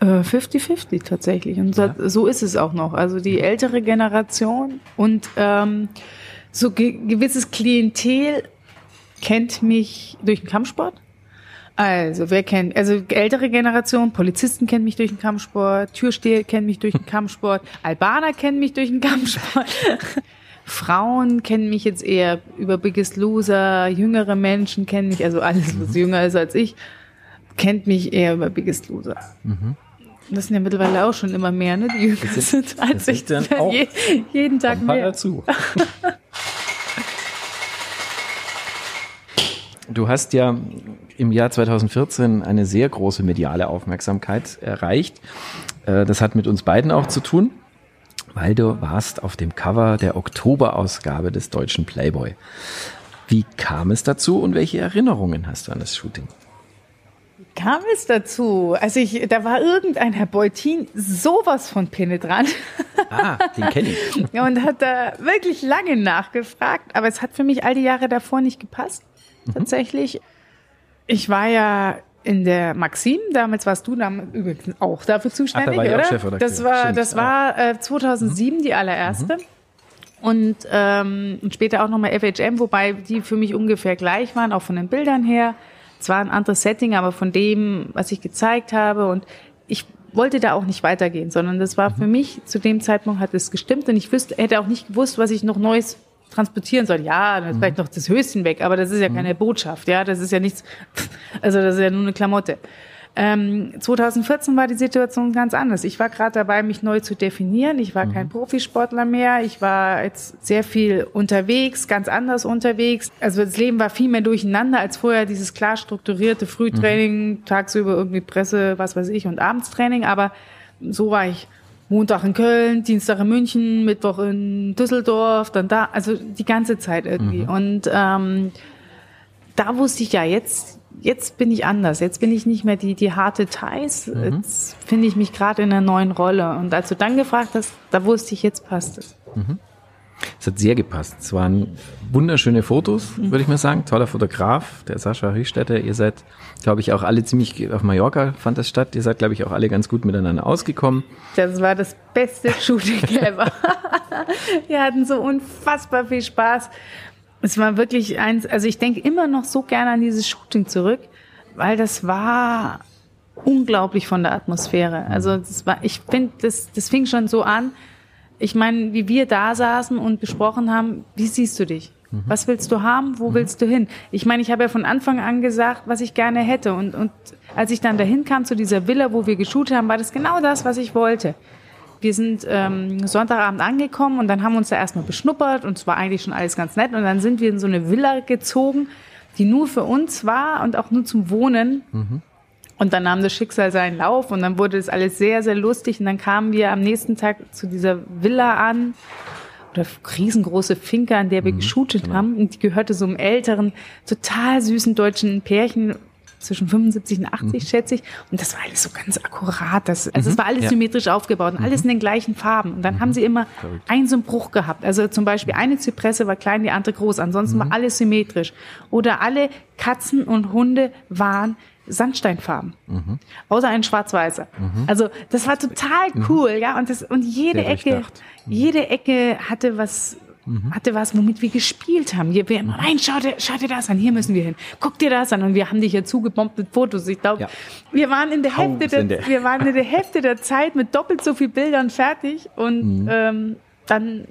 Äh, 50-50 tatsächlich. Und so, so ist es auch noch. Also die ältere Generation und ähm, so ge gewisses Klientel kennt mich durch den Kampfsport. Also, wer kennt, also ältere Generation, Polizisten kennen mich durch den Kampfsport, Türsteher kennen mich durch den Kampfsport, Albaner kennen mich durch den Kampfsport. Frauen kennen mich jetzt eher über Biggest Loser, jüngere Menschen kennen mich, also alles, was jünger ist als ich, kennt mich eher über Biggest Loser. Das sind ja mittlerweile auch schon immer mehr, ne? Die jünger sind als das ich. sind dann auch Je, jeden Tag Kommt mal mehr. dazu. Du hast ja im Jahr 2014 eine sehr große mediale Aufmerksamkeit erreicht. Äh, Das hat mit uns beiden auch zu tun, weil du warst auf dem Cover der Oktoberausgabe des deutschen Playboy. Wie kam es dazu und welche Erinnerungen hast du an das Shooting? Kam es dazu? Also ich, da war irgendein Herr Beutin sowas von penetrant. Ah, den kenne ich. Und hat da wirklich lange nachgefragt, aber es hat für mich all die Jahre davor nicht gepasst, tatsächlich. Ich war ja in der Maxim, damals warst du damals übrigens auch dafür zuständig, ich auch oder? Chefredakteur, das war, stimmt, das war äh, 2007 die allererste. Und, ähm, und später auch nochmal FHM, wobei die für mich ungefähr gleich waren, auch von den Bildern her. Es war ein anderes Setting, aber von dem, was ich gezeigt habe und ich wollte da auch nicht weitergehen, sondern das war für mich, zu dem Zeitpunkt hat es gestimmt und ich wüsste, hätte auch nicht gewusst, was ich noch Neues transportieren soll. Ja, dann ist vielleicht noch das Höschen weg, aber das ist ja keine Botschaft, ja, das ist ja nichts, also das ist ja nur eine Klamotte. Ähm, 2014 war die Situation ganz anders. Ich war gerade dabei, mich neu zu definieren. Ich war kein Profisportler mehr. Ich war jetzt sehr viel unterwegs, ganz anders unterwegs. Also das Leben war viel mehr durcheinander als vorher dieses klar strukturierte Frühtraining, tagsüber irgendwie Presse, was weiß ich, und Abendstraining. Aber so war ich Montag in Köln, Dienstag in München, Mittwoch in Düsseldorf, dann da, also die ganze Zeit irgendwie. Und ähm, da wusste ich ja, jetzt, jetzt bin ich anders. Jetzt bin ich nicht mehr die, die harte Thais. Jetzt finde ich mich gerade in einer neuen Rolle. Und als du dann gefragt hast, da wusste ich, jetzt passt es. Es hat sehr gepasst. Es waren wunderschöne Fotos, würde ich mal sagen. Toller Fotograf, der Sascha Riechstätter. Ihr seid, glaube ich, auch alle ziemlich, auf Mallorca fand das statt. Ihr seid, glaube ich, auch alle ganz gut miteinander ausgekommen. Das war das beste Shooting ever. Wir hatten so unfassbar viel Spaß. Es war wirklich eins, also ich denke immer noch so gerne an dieses Shooting zurück, weil das war unglaublich von der Atmosphäre. Also das war, ich finde, das, das fing schon so an. Ich meine, wie wir da saßen und besprochen haben, wie siehst du dich? Was willst du haben? Wo willst du hin? Ich meine, ich habe ja von Anfang an gesagt, was ich gerne hätte. Und, und als ich dann dahin kam zu dieser Villa, wo wir geshootet haben, war das genau das, was ich wollte. Wir sind ähm, Sonntagabend angekommen und dann haben wir uns da erstmal beschnuppert und es war eigentlich schon alles ganz nett. Und dann sind wir in so eine Villa gezogen, die nur für uns war und auch nur zum Wohnen. Und dann nahm das Schicksal seinen Lauf und dann wurde das alles sehr, sehr lustig. Und dann kamen wir am nächsten Tag zu dieser Villa an oder riesengroße Finca, an der wir geshootet haben. Und die gehörte so einem älteren, total süßen deutschen Pärchen zwischen 75 und 80, schätze ich. Und das war alles so ganz akkurat. Das, also es war alles ja. symmetrisch aufgebaut und alles in den gleichen Farben. Und dann haben sie immer einen so einen Bruch gehabt. Also zum Beispiel eine Zypresse war klein, die andere groß. Ansonsten war alles symmetrisch. Oder alle Katzen und Hunde waren Sandsteinfarben. Außer ein schwarz-weißer. Also das war total cool, ja. Und das, und jede Ecke, durchdacht. jede Ecke hatte was, hatte was, womit wir gespielt haben. Hier, wir immer, nein, schau dir, schau dir das an, hier müssen wir hin. Guck dir das an. Und wir haben dich hier zugebombt mit Fotos. Ich glaube, Ja. wir waren in der Hälfte der, Tausende. wir waren in der Hälfte der Zeit mit doppelt so viel Bildern fertig und ähm, dann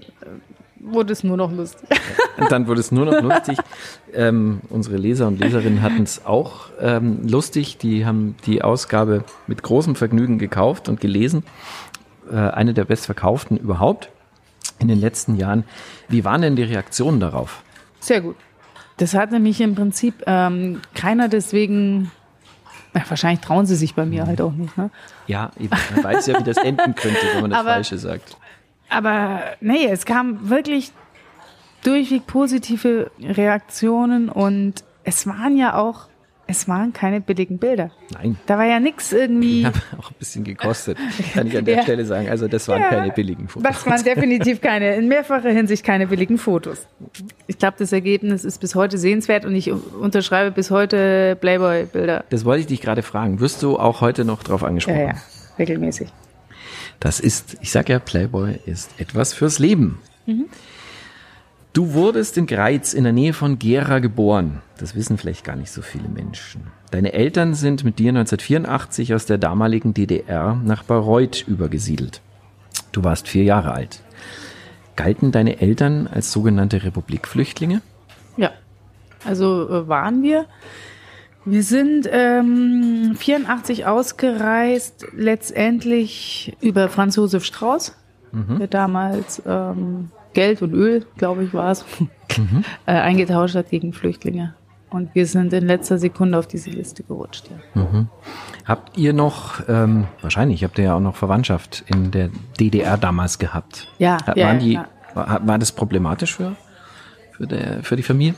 wurde es nur noch lustig. Dann wurde es nur noch lustig. ähm, unsere Leser und Leserinnen hatten es auch ähm, lustig. Die haben die Ausgabe mit großem Vergnügen gekauft und gelesen. Äh, eine der bestverkauften überhaupt in den letzten Jahren. Wie waren denn die Reaktionen darauf? Sehr gut. Das hat nämlich im Prinzip ähm, keiner deswegen, na, wahrscheinlich trauen sie sich bei mir halt auch nicht, ne? Ja, eben, man weiß ja, wie das enden könnte, wenn man das Aber- Falsche sagt. Aber nee, es kam wirklich durchweg positive Reaktionen und es waren ja auch, es waren keine billigen Bilder. Nein, Da war ja nichts irgendwie. die haben auch ein bisschen gekostet, kann ich an der Ja. Stelle sagen. Also das waren Ja, keine billigen Fotos. Das waren definitiv keine, in mehrfacher Hinsicht keine billigen Fotos. Ich glaube, das Ergebnis ist bis heute sehenswert und ich unterschreibe bis heute Playboy-Bilder. Das wollte ich dich gerade fragen. Wirst du auch heute noch drauf angesprochen? Ja, ja, regelmäßig. Das ist, ich sag ja, Playboy ist etwas fürs Leben. Du wurdest in Greiz in der Nähe von Gera geboren. Das wissen vielleicht gar nicht so viele Menschen. Deine Eltern sind mit dir 1984 aus der damaligen DDR nach Bayreuth übergesiedelt. Du warst vier Jahre alt. Galten deine Eltern als sogenannte Republikflüchtlinge? Ja, also äh, waren wir. Wir sind ähm, 84 ausgereist, letztendlich über Franz Josef Strauß, der damals ähm, Geld und Öl, glaube ich, war es, äh, eingetauscht hat gegen Flüchtlinge. Und wir sind in letzter Sekunde auf diese Liste gerutscht. Ja. Habt ihr noch, ähm, wahrscheinlich habt ihr ja auch noch Verwandtschaft in der DDR damals gehabt. Ja, Waren ja, die, ja. war, war das problematisch für, für, der, für die Familie,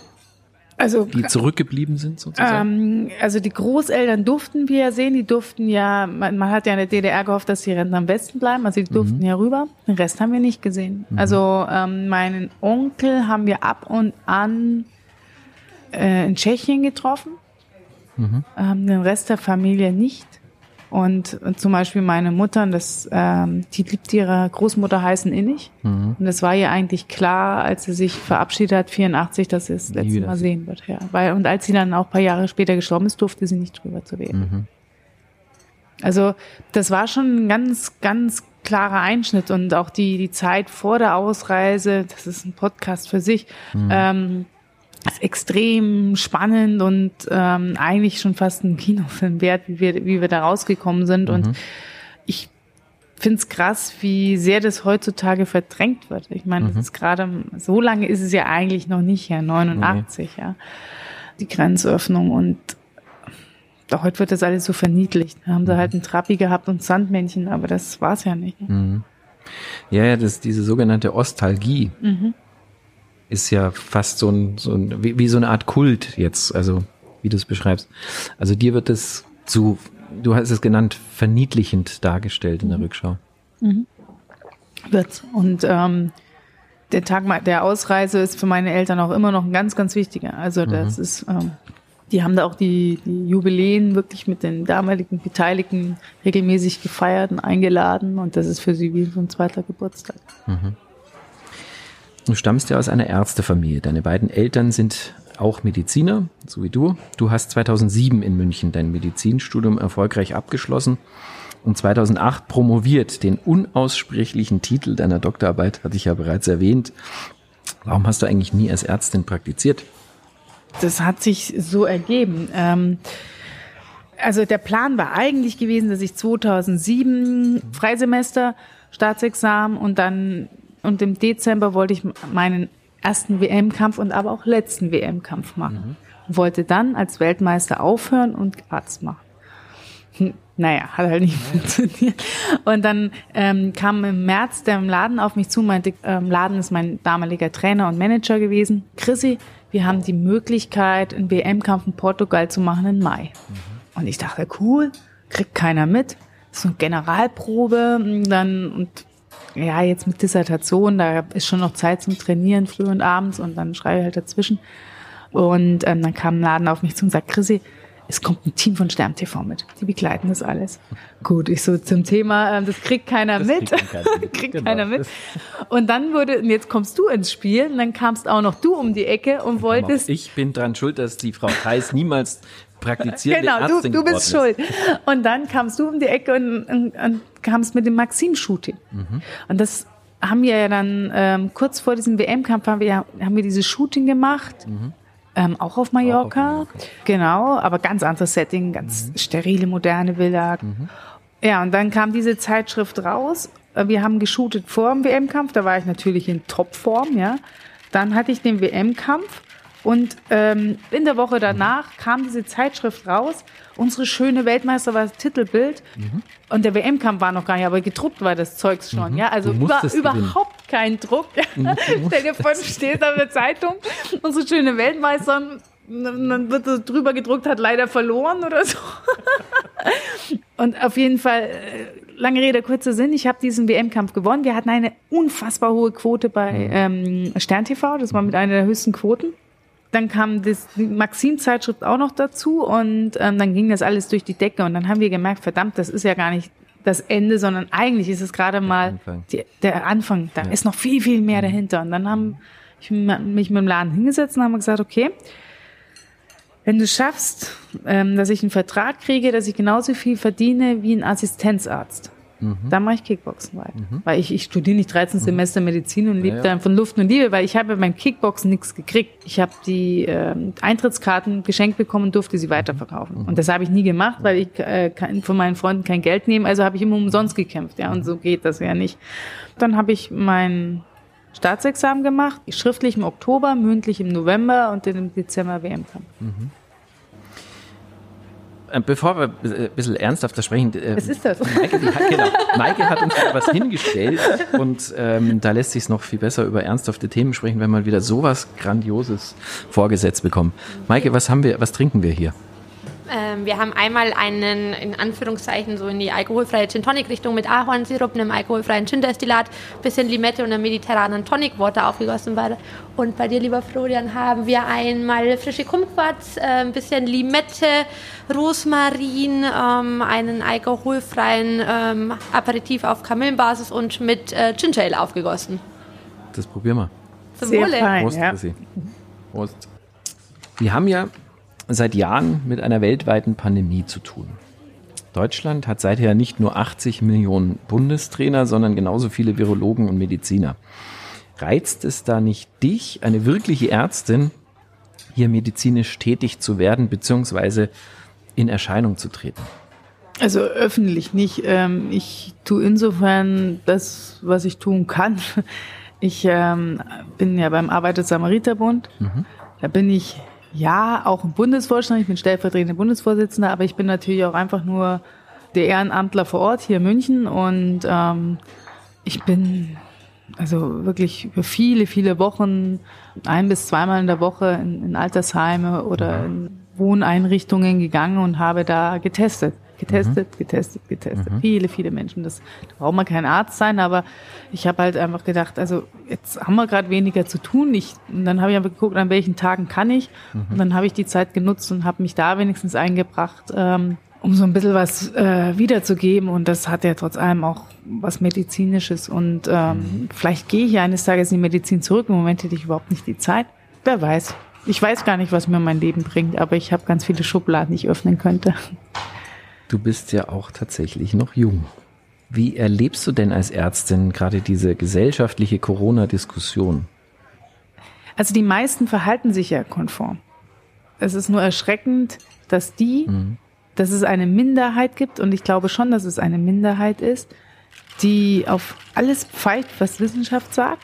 Also die zurückgeblieben sind sozusagen? Ähm, also die Großeltern durften wir ja sehen, die durften ja, man, man hat ja in der DDR gehofft, dass die Rentner am Westen bleiben, also die durften ja rüber. Den Rest haben wir nicht gesehen. Also ähm, meinen Onkel haben wir ab und an äh, in Tschechien getroffen, ähm, den Rest der Familie nicht. Und, und zum Beispiel meine Mutter, das, ähm, die liebt ihre Großmutter heißen innig. Und das war ihr eigentlich klar, als sie sich verabschiedet hat, 84, dass sie es das letzte Mal sehen. wird. Ja. Weil, und als sie dann auch ein paar Jahre später gestorben ist, durfte sie nicht drüber zu reden. Also das war schon ein ganz, ganz klarer Einschnitt und auch die, die Zeit vor der Ausreise, das ist ein Podcast für sich, ähm, ist extrem spannend und ähm, eigentlich schon fast ein Kinofilm wert, wie wir, wie wir da rausgekommen sind. Und ich finde es krass, wie sehr das heutzutage verdrängt wird. Ich meine, das ist gerade, so lange ist es ja eigentlich noch nicht, ja, 89, ja. Die Grenzöffnung und da heute wird das alles so verniedlicht. Da haben sie halt einen Trappi gehabt und Sandmännchen, aber das war's ja nicht. ne? Ja, ja, das, diese sogenannte Ostalgie ist ja fast so ein, so ein wie, wie so eine Art Kult jetzt, also wie du es beschreibst. Also dir wird es zu, du hast es genannt, verniedlichend dargestellt in der Rückschau. Wird's. Und ähm, der Tag der Ausreise ist für meine Eltern auch immer noch ein ganz, ganz wichtiger. Also das ist, ähm, die haben da auch die, die Jubiläen wirklich mit den damaligen Beteiligten regelmäßig gefeiert und eingeladen und das ist für sie wie so ein zweiter Geburtstag. Du stammst ja aus einer Ärztefamilie. Deine beiden Eltern sind auch Mediziner, so wie du. Du hast 2007 in München dein Medizinstudium erfolgreich abgeschlossen und 2008 promoviert. Den unaussprechlichen Titel deiner Doktorarbeit hatte ich ja bereits erwähnt. Warum hast du eigentlich nie als Ärztin praktiziert? Das hat sich so ergeben. Ähm, also der Plan war eigentlich gewesen, dass ich 2007 Freisemester, Staatsexamen und dann und im Dezember wollte ich meinen ersten WM-Kampf und aber auch letzten WM-Kampf machen. Mhm. Wollte dann als Weltmeister aufhören und Arzt machen. Hm, naja, hat halt nicht funktioniert. Und dann ähm, kam im März der im Laden auf mich zu, meinte, ähm, Laden ist mein damaliger Trainer und Manager gewesen. Chrissy, wir haben die Möglichkeit, einen WM-Kampf in Portugal zu machen im Mai. Mhm. Und ich dachte, cool, kriegt keiner mit. So eine Generalprobe, dann und ja, jetzt mit Dissertation, da ist schon noch Zeit zum Trainieren, früh und abends und dann schreibe ich halt dazwischen. Und ähm, dann kam ein Laden auf mich zu und sagt, Chrissy, es kommt ein Team von Stern TV mit. Die begleiten das alles. Gut, ich so zum Thema, ähm, das kriegt keiner das mit. Kriegt, keiner mit. kriegt genau. keiner mit. Und dann wurde, und jetzt kommst du ins Spiel, und dann kamst auch noch du um die Ecke und wolltest. Ich bin dran schuld, dass die Frau Theis niemals praktizierende genau, Ärztin du, du bist schuld. Und dann kamst du um die Ecke und, und, und kamst mit dem Maxim-Shooting. Mhm. Und das haben wir ja dann ähm, kurz vor diesem WM-Kampf haben wir, haben wir dieses Shooting gemacht. Mhm. Ähm, auch auf Mallorca. Auch auf Mallorca. Genau, aber ganz anderes Setting, ganz mhm. sterile, moderne Villa. Mhm. Ja, und dann kam diese Zeitschrift raus. Wir haben geshootet vor dem WM-Kampf, da war ich natürlich in Topform, ja. Dann hatte ich den WM-Kampf und ähm, in der Woche danach kam diese Zeitschrift raus. Unsere schöne Weltmeister war das Titelbild. Mhm. Und der WM-Kampf war noch gar nicht, aber gedruckt war das Zeugs schon. Mhm. Ja, also über, überhaupt kein Druck. Stell dir vor, du stehst auf der Zeitung, unsere schöne Weltmeister, dann wird so drüber gedruckt, hat leider verloren oder so. und auf jeden Fall, äh, lange Rede, kurzer Sinn, ich habe diesen WM-Kampf gewonnen. Wir hatten eine unfassbar hohe Quote bei mhm. ähm, Stern TV, das war mit einer der höchsten Quoten. Dann kam das, Maxim-Zeitschrift auch noch dazu und ähm, dann ging das alles durch die Decke und dann haben wir gemerkt, verdammt, das ist ja gar nicht das Ende, sondern eigentlich ist es gerade mal Anfang. Die, der Anfang. Da ja. ist noch viel, viel mehr mhm. dahinter. Und dann haben ich mich mit dem Laden hingesetzt und haben gesagt, okay, wenn du schaffst, ähm, dass ich einen Vertrag kriege, dass ich genauso viel verdiene wie ein Assistenzarzt, Mhm. Dann mache ich Kickboxen weiter. Mhm. Weil ich, ich studiere nicht 13 mhm. Semester Medizin und lebe ja, ja. dann von Luft und Liebe, weil ich habe beim Kickboxen nichts gekriegt. Ich habe die äh, Eintrittskarten geschenkt bekommen und durfte sie weiterverkaufen. Mhm. Und das habe ich nie gemacht, weil ich äh, kann, von meinen Freunden kein Geld nehme. Also habe ich immer umsonst gekämpft. Ja, und mhm. so geht das ja nicht. Dann habe ich mein Staatsexamen gemacht, schriftlich im Oktober, mündlich im November und dann im Dezember WM-Kampf. Äh, bevor wir ein bisschen ernsthafter sprechen. Äh, was ist das? Maike, hat, genau, Maike hat uns da was hingestellt und ähm, da lässt sich es noch viel besser über ernsthafte Themen sprechen, wenn wir wieder sowas Grandioses vorgesetzt bekommen. Maike, was haben wir, was trinken wir hier? Ähm, wir haben einmal einen, in Anführungszeichen, so in die alkoholfreie Gin Tonic Richtung mit Ahornsirup, einem alkoholfreien Gin Destillat, bisschen Limette und einem mediterranen Tonic Water aufgegossen. Und bei dir, lieber Florian, haben wir einmal frische Kumquats, äh, ein bisschen Limette, Rosmarin, ähm, einen alkoholfreien ähm, Aperitif auf Kamillenbasis und mit äh, Ginger Ale aufgegossen. Das probieren wir. Zum Sehr Wohle. Fein, Prost, ja. Prost. Wir haben ja seit Jahren mit einer weltweiten Pandemie zu tun. Deutschland hat seither nicht nur 80 Millionen Bundestrainer, sondern genauso viele Virologen und Mediziner. Reizt es da nicht dich, eine wirkliche Ärztin, hier medizinisch tätig zu werden, beziehungsweise in Erscheinung zu treten? Also öffentlich nicht. Ähm, ich tue insofern das, was ich tun kann. Ich ähm, bin ja beim Arbeiter-Samariter-Bund. Mhm. Da bin ich ja, auch Bundesvorstand. Ich bin stellvertretender Bundesvorsitzender, aber ich bin natürlich auch einfach nur der Ehrenamtler vor Ort hier in München und ähm, ich bin also wirklich über viele, viele Wochen, ein bis zweimal in der Woche in, in Altersheime oder in Wohneinrichtungen gegangen und habe da getestet getestet, mhm. getestet, getestet. Mhm. Viele, viele Menschen. Das da braucht man kein Arzt sein, aber ich habe halt einfach gedacht, also jetzt haben wir gerade weniger zu tun. Ich, und dann habe ich einfach geguckt, an welchen Tagen kann ich. Mhm. Und dann habe ich die Zeit genutzt und habe mich da wenigstens eingebracht, ähm, um so ein bisschen was äh, wiederzugeben. Und das hat ja trotz allem auch was Medizinisches. Und ähm, mhm. vielleicht gehe ich eines Tages in die Medizin zurück. Im Moment hätte ich überhaupt nicht die Zeit. Wer weiß. Ich weiß gar nicht, was mir mein Leben bringt, aber ich habe ganz viele Schubladen, die ich öffnen könnte. Du bist ja auch tatsächlich noch jung. Wie erlebst du denn als Ärztin gerade diese gesellschaftliche Corona-Diskussion? Also die meisten verhalten sich ja konform. Es ist nur erschreckend, dass die, mhm. dass es eine Minderheit gibt, und ich glaube schon, dass es eine Minderheit ist, die auf alles pfeift, was Wissenschaft sagt,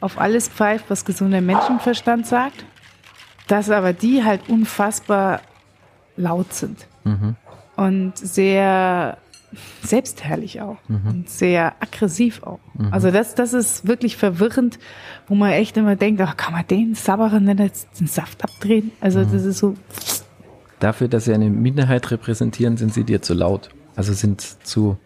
auf alles pfeift, was gesunder Menschenverstand sagt, dass aber die halt unfassbar laut sind mhm. Und sehr selbstherrlich auch mhm. und sehr aggressiv auch. Mhm. Also das, das ist wirklich verwirrend, wo man echt immer denkt, ach, kann man den Sabberen denn jetzt den Saft abdrehen? Also mhm. das ist so. Dafür, dass sie eine Minderheit repräsentieren, sind sie dir zu laut. Also sind zu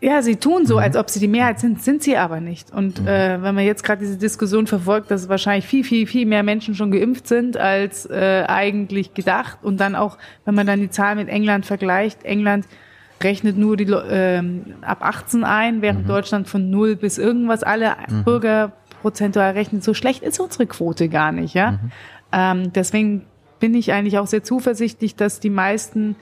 ja, sie tun so, mhm. als ob sie die Mehrheit sind, sind sie aber nicht. Und mhm. äh, wenn man jetzt gerade diese Diskussion verfolgt, dass wahrscheinlich viel, viel, viel mehr Menschen schon geimpft sind als äh, eigentlich gedacht. Und dann auch, wenn man dann die Zahl mit England vergleicht, England rechnet nur die ähm, ab 18 ein, während mhm. Deutschland von null bis irgendwas alle mhm. Bürger prozentual rechnet. So schlecht ist unsere Quote gar nicht, ja. Mhm. Ähm, deswegen bin ich eigentlich auch sehr zuversichtlich, dass die meisten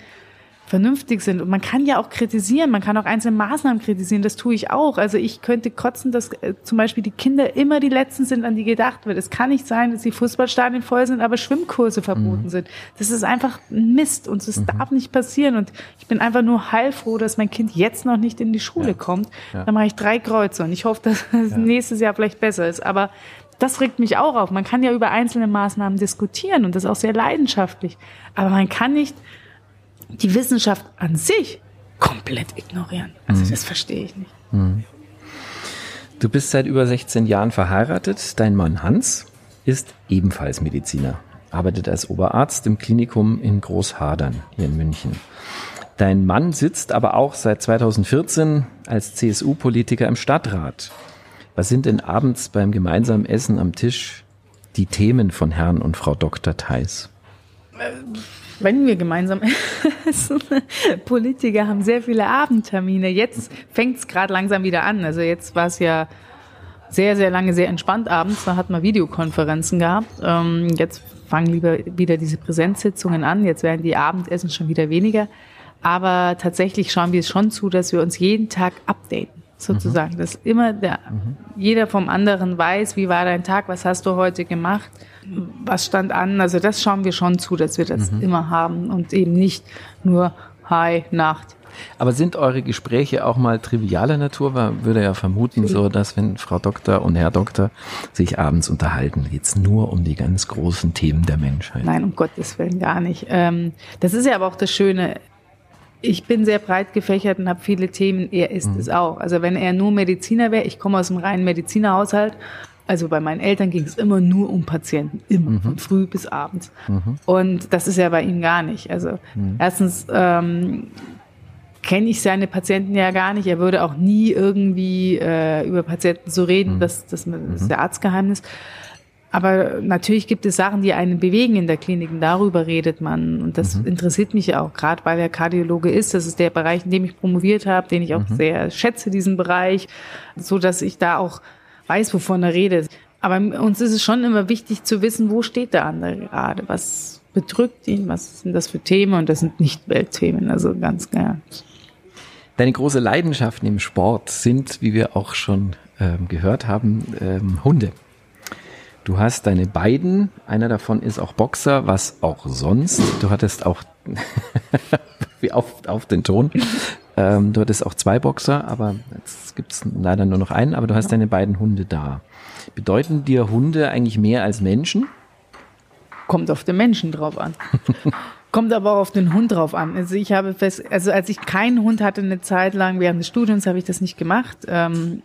vernünftig sind. Und man kann ja auch kritisieren, man kann auch einzelne Maßnahmen kritisieren, das tue ich auch. Also ich könnte kotzen, dass äh, zum Beispiel die Kinder immer die Letzten sind, an die gedacht wird. Es kann nicht sein, dass die Fußballstadien voll sind, aber Schwimmkurse verboten mhm. sind. Das ist einfach Mist und das mhm. darf nicht passieren. Und ich bin einfach nur heilfroh, dass mein Kind jetzt noch nicht in die Schule ja. kommt. Ja. Dann mache ich drei Kreuze und ich hoffe, dass es ja. nächstes Jahr vielleicht besser ist. Aber das regt mich auch auf. Man kann ja über einzelne Maßnahmen diskutieren und das auch sehr leidenschaftlich. Aber man kann nicht die Wissenschaft an sich komplett ignorieren. Also mhm. das verstehe ich nicht. Mhm. Du bist seit über 16 Jahren verheiratet. Dein Mann Hans ist ebenfalls Mediziner, arbeitet als Oberarzt im Klinikum in Großhadern hier in München. Dein Mann sitzt aber auch seit 2014 als CSU-Politiker im Stadtrat. Was sind denn abends beim gemeinsamen Essen am Tisch die Themen von Herrn und Frau Dr. Theis? Wenn wir gemeinsam essen. Politiker haben sehr viele Abendtermine. Jetzt fängt es gerade langsam wieder an. Also jetzt war es ja sehr, sehr lange sehr entspannt abends. Da hat man Videokonferenzen gehabt. Ähm, jetzt fangen lieber wieder diese Präsenzsitzungen an. Jetzt werden die Abendessen schon wieder weniger. Aber tatsächlich schauen wir es schon zu, dass wir uns jeden Tag updaten, sozusagen. Mhm. Dass immer der, mhm. jeder vom anderen weiß, wie war dein Tag, was hast du heute gemacht was stand an. Also das schauen wir schon zu, dass wir das mhm. immer haben und eben nicht nur Hi, Nacht. Aber sind eure Gespräche auch mal trivialer Natur? Man würde ja vermuten, so dass wenn Frau Doktor und Herr Doktor sich abends unterhalten, geht's nur um die ganz großen Themen der Menschheit. Nein, um Gottes Willen gar nicht. Ähm, das ist ja aber auch das Schöne. Ich bin sehr breit gefächert und habe viele Themen. Er ist mhm. es auch. Also wenn er nur Mediziner wäre, ich komme aus einem reinen Medizinerhaushalt also bei meinen Eltern ging es immer nur um Patienten, immer, mhm. von früh bis abends. Mhm. Und das ist ja bei ihm gar nicht. Also mhm. erstens ähm, kenne ich seine Patienten ja gar nicht. Er würde auch nie irgendwie äh, über Patienten so reden, mhm. das, das, das ist mhm. der Arztgeheimnis. Aber natürlich gibt es Sachen, die einen bewegen in der Klinik und darüber redet man. Und das mhm. interessiert mich ja auch, gerade weil er Kardiologe ist. Das ist der Bereich, in dem ich promoviert habe, den ich auch mhm. sehr schätze, diesen Bereich, so dass ich da auch weiß, wovon er redet. Aber uns ist es schon immer wichtig zu wissen, wo steht der andere gerade, was bedrückt ihn, was sind das für Themen und das sind nicht Weltthemen, also ganz klar. Deine große Leidenschaften im Sport sind, wie wir auch schon ähm, gehört haben, ähm, Hunde. Du hast deine beiden, einer davon ist auch Boxer, was auch sonst. Du hattest auch, auf, auf den Ton, ähm, du hattest auch zwei Boxer, aber jetzt gibt es leider nur noch einen, aber du hast ja. deine beiden Hunde da. Bedeuten dir Hunde eigentlich mehr als Menschen? Kommt auf den Menschen drauf an. Kommt aber auch auf den Hund drauf an. Also ich habe fest, also als ich keinen Hund hatte eine Zeit lang während des Studiums, habe ich das nicht gemacht, ähm,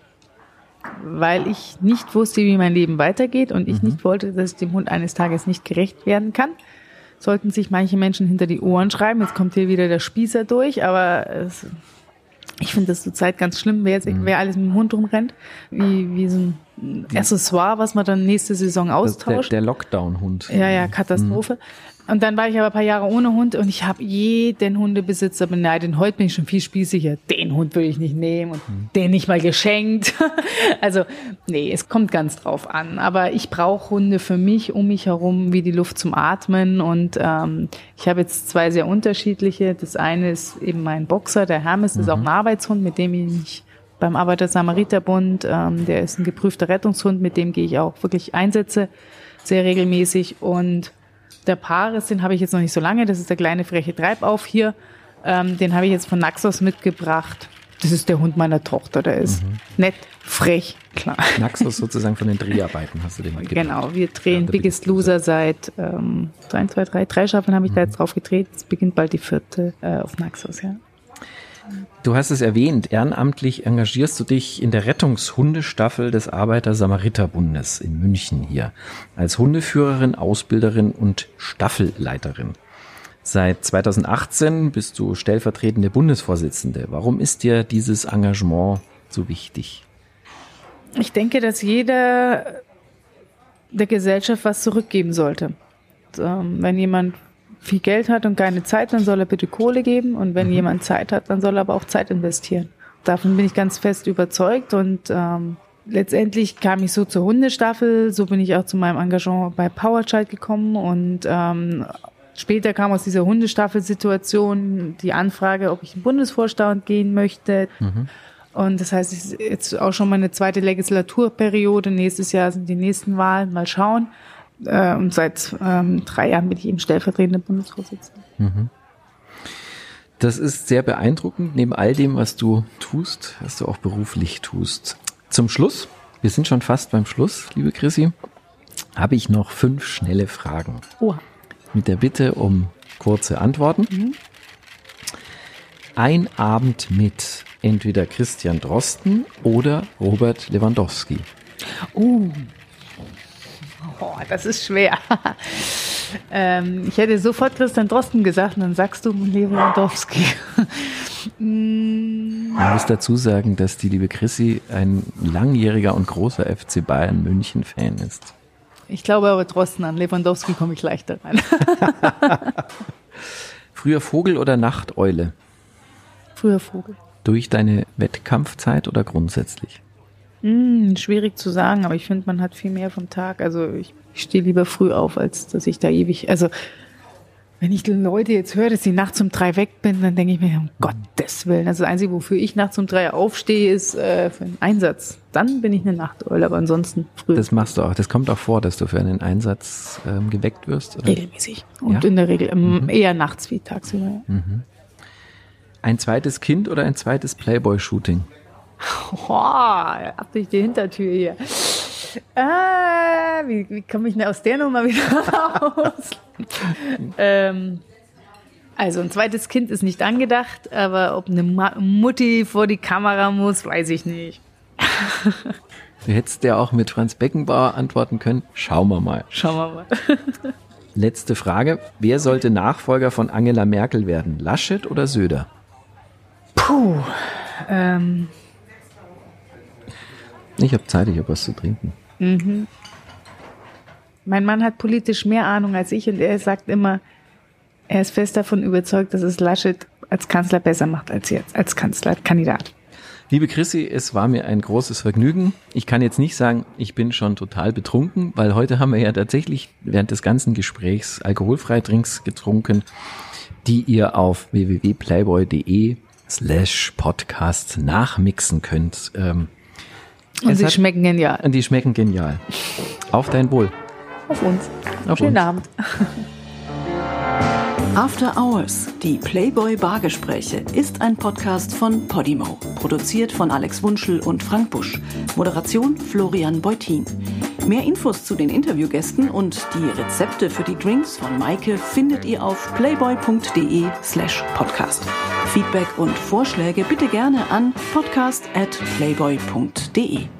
weil ich nicht wusste, wie mein Leben weitergeht und ich mhm. nicht wollte, dass ich dem Hund eines Tages nicht gerecht werden kann sollten sich manche Menschen hinter die Ohren schreiben. Jetzt kommt hier wieder der Spießer durch, aber es, ich finde das zurzeit ganz schlimm, wer, jetzt, mhm. wer alles mit dem Hund rumrennt, wie, wie so ein Accessoire, was man dann nächste Saison Das ist der, austauscht. der Lockdown-Hund. Ja, ja, Katastrophe. Und dann war ich aber ein paar Jahre ohne Hund und ich habe jeden Hundebesitzer beneidet. Und heute bin ich schon viel spießiger. Den Hund will ich nicht nehmen und den nicht mal geschenkt. also, nee, es kommt ganz drauf an. Aber ich brauche Hunde für mich, um mich herum, wie die Luft zum Atmen. Und ähm, ich habe jetzt zwei sehr unterschiedliche. Das eine ist eben mein Boxer, der Hermes, das ist auch ein Arbeitshund, mit dem ich mich beim Arbeiter-Samariter-Bund, ähm, der ist ein geprüfter Rettungshund, mit dem gehe ich auch wirklich Einsätze sehr regelmäßig. Und der Paris, den habe ich jetzt noch nicht so lange, das ist der kleine freche Treibauf hier. Ähm, den habe ich jetzt von Naxos mitgebracht. Das ist der Hund meiner Tochter, der ist nett, frech, klar. Naxos sozusagen von den Dreharbeiten hast du den mitgebracht. Genau, wir drehen Ja, Biggest Loser seit ähm, 1, 2, 3, drei Staffeln habe ich da jetzt drauf gedreht. Es beginnt bald die vierte äh, auf Naxos, ja. Du hast es erwähnt, ehrenamtlich engagierst du dich in der Rettungshundestaffel des Arbeiter-Samariter-Bundes in München hier als Hundeführerin, Ausbilderin und Staffelleiterin. Seit 2018 bist du stellvertretende Bundesvorsitzende. Warum ist dir dieses Engagement so wichtig? Ich denke, dass jeder der Gesellschaft was zurückgeben sollte. Wenn jemand viel Geld hat und keine Zeit, dann soll er bitte Kohle geben. Und wenn jemand Zeit hat, dann soll er aber auch Zeit investieren. Davon bin ich ganz fest überzeugt. Und ähm, letztendlich kam ich so zur Hundestaffel. So bin ich auch zu meinem Engagement bei Powerchild gekommen. Und ähm, später kam aus dieser Hundestaffel-Situation die Anfrage, ob ich in den Bundesvorstand gehen möchte. Und das heißt, es ist jetzt auch schon meine zweite Legislaturperiode. Nächstes Jahr sind die nächsten Wahlen. Mal schauen. Äh, Und seit ähm, drei Jahren bin ich eben stellvertretende Bundesvorsitzende. Das ist sehr beeindruckend. Neben all dem, was du tust, was du auch beruflich tust. Zum Schluss, wir sind schon fast beim Schluss, liebe Chrissy, habe ich noch fünf schnelle Fragen. Oha. Mit der Bitte um kurze Antworten. Ein Abend mit entweder Christian Drosten oder Robert Lewandowski. Uh. Oh, das ist schwer. ähm, ich hätte sofort Christian Drosten gesagt und dann sagst du Lewandowski. Man muss dazu sagen, dass die liebe Chrissy ein langjähriger und großer FC Bayern München Fan ist. ich glaube aber Drosten an Lewandowski komme ich leichter rein. Früher Vogel oder Nachteule? Früher Vogel. Durch deine Wettkampfzeit oder grundsätzlich? Hm, schwierig zu sagen, aber ich finde, man hat viel mehr vom Tag. Also ich, ich stehe lieber früh auf, als dass ich da ewig. Also wenn ich die Leute jetzt höre, dass ich nachts um drei weg bin, dann denke ich mir, um Gottes Willen. Also das Einzige, wofür ich nachts um drei aufstehe, ist äh, für einen Einsatz. Dann bin ich eine Nachteule, aber ansonsten früh. Das machst du auch. Das kommt auch vor, dass du für einen Einsatz ähm, geweckt wirst. Oder? regelmäßig. Und Ja? in der Regel ähm, eher nachts wie tagsüber. Ja. Ein zweites Kind oder ein zweites Playboy-Shooting? Boah, ab durch die Hintertür hier. Ah, wie, wie komme ich denn aus der Nummer wieder raus? ähm, also ein zweites Kind ist nicht angedacht, aber ob eine Mutti vor die Kamera muss, weiß ich nicht. Du hättest ja auch mit Franz Beckenbauer antworten können. Schauen wir mal. Schauen wir mal. Letzte Frage. Wer sollte Nachfolger von Angela Merkel werden? Laschet oder Söder? Puh. Ähm, Ich habe Zeit, ich habe was zu trinken. mein Mann hat politisch mehr Ahnung als ich und er sagt immer, er ist fest davon überzeugt, dass es Laschet als Kanzler besser macht als jetzt, als Kanzlerkandidat. Liebe Chrissy, es war mir ein großes Vergnügen. Ich kann jetzt nicht sagen, ich bin schon total betrunken, weil heute haben wir ja tatsächlich während des ganzen Gesprächs alkoholfreie Drinks getrunken, die ihr auf www.playboy.de slash podcast nachmixen könnt. Ähm, Und Es sie hat- schmecken genial. und die schmecken genial. Auf dein Wohl. Auf uns. Auf Schönen uns. Abend. After Hours, die Playboy Bargespräche, ist ein Podcast von Podimo. Produziert von Alex Wunschel und Frank Busch. Moderation Florian Beutin. Mehr Infos zu den Interviewgästen und die Rezepte für die Drinks von Maike findet ihr auf playboy.de slash podcast. Feedback und Vorschläge bitte gerne an podcast at playboy.de.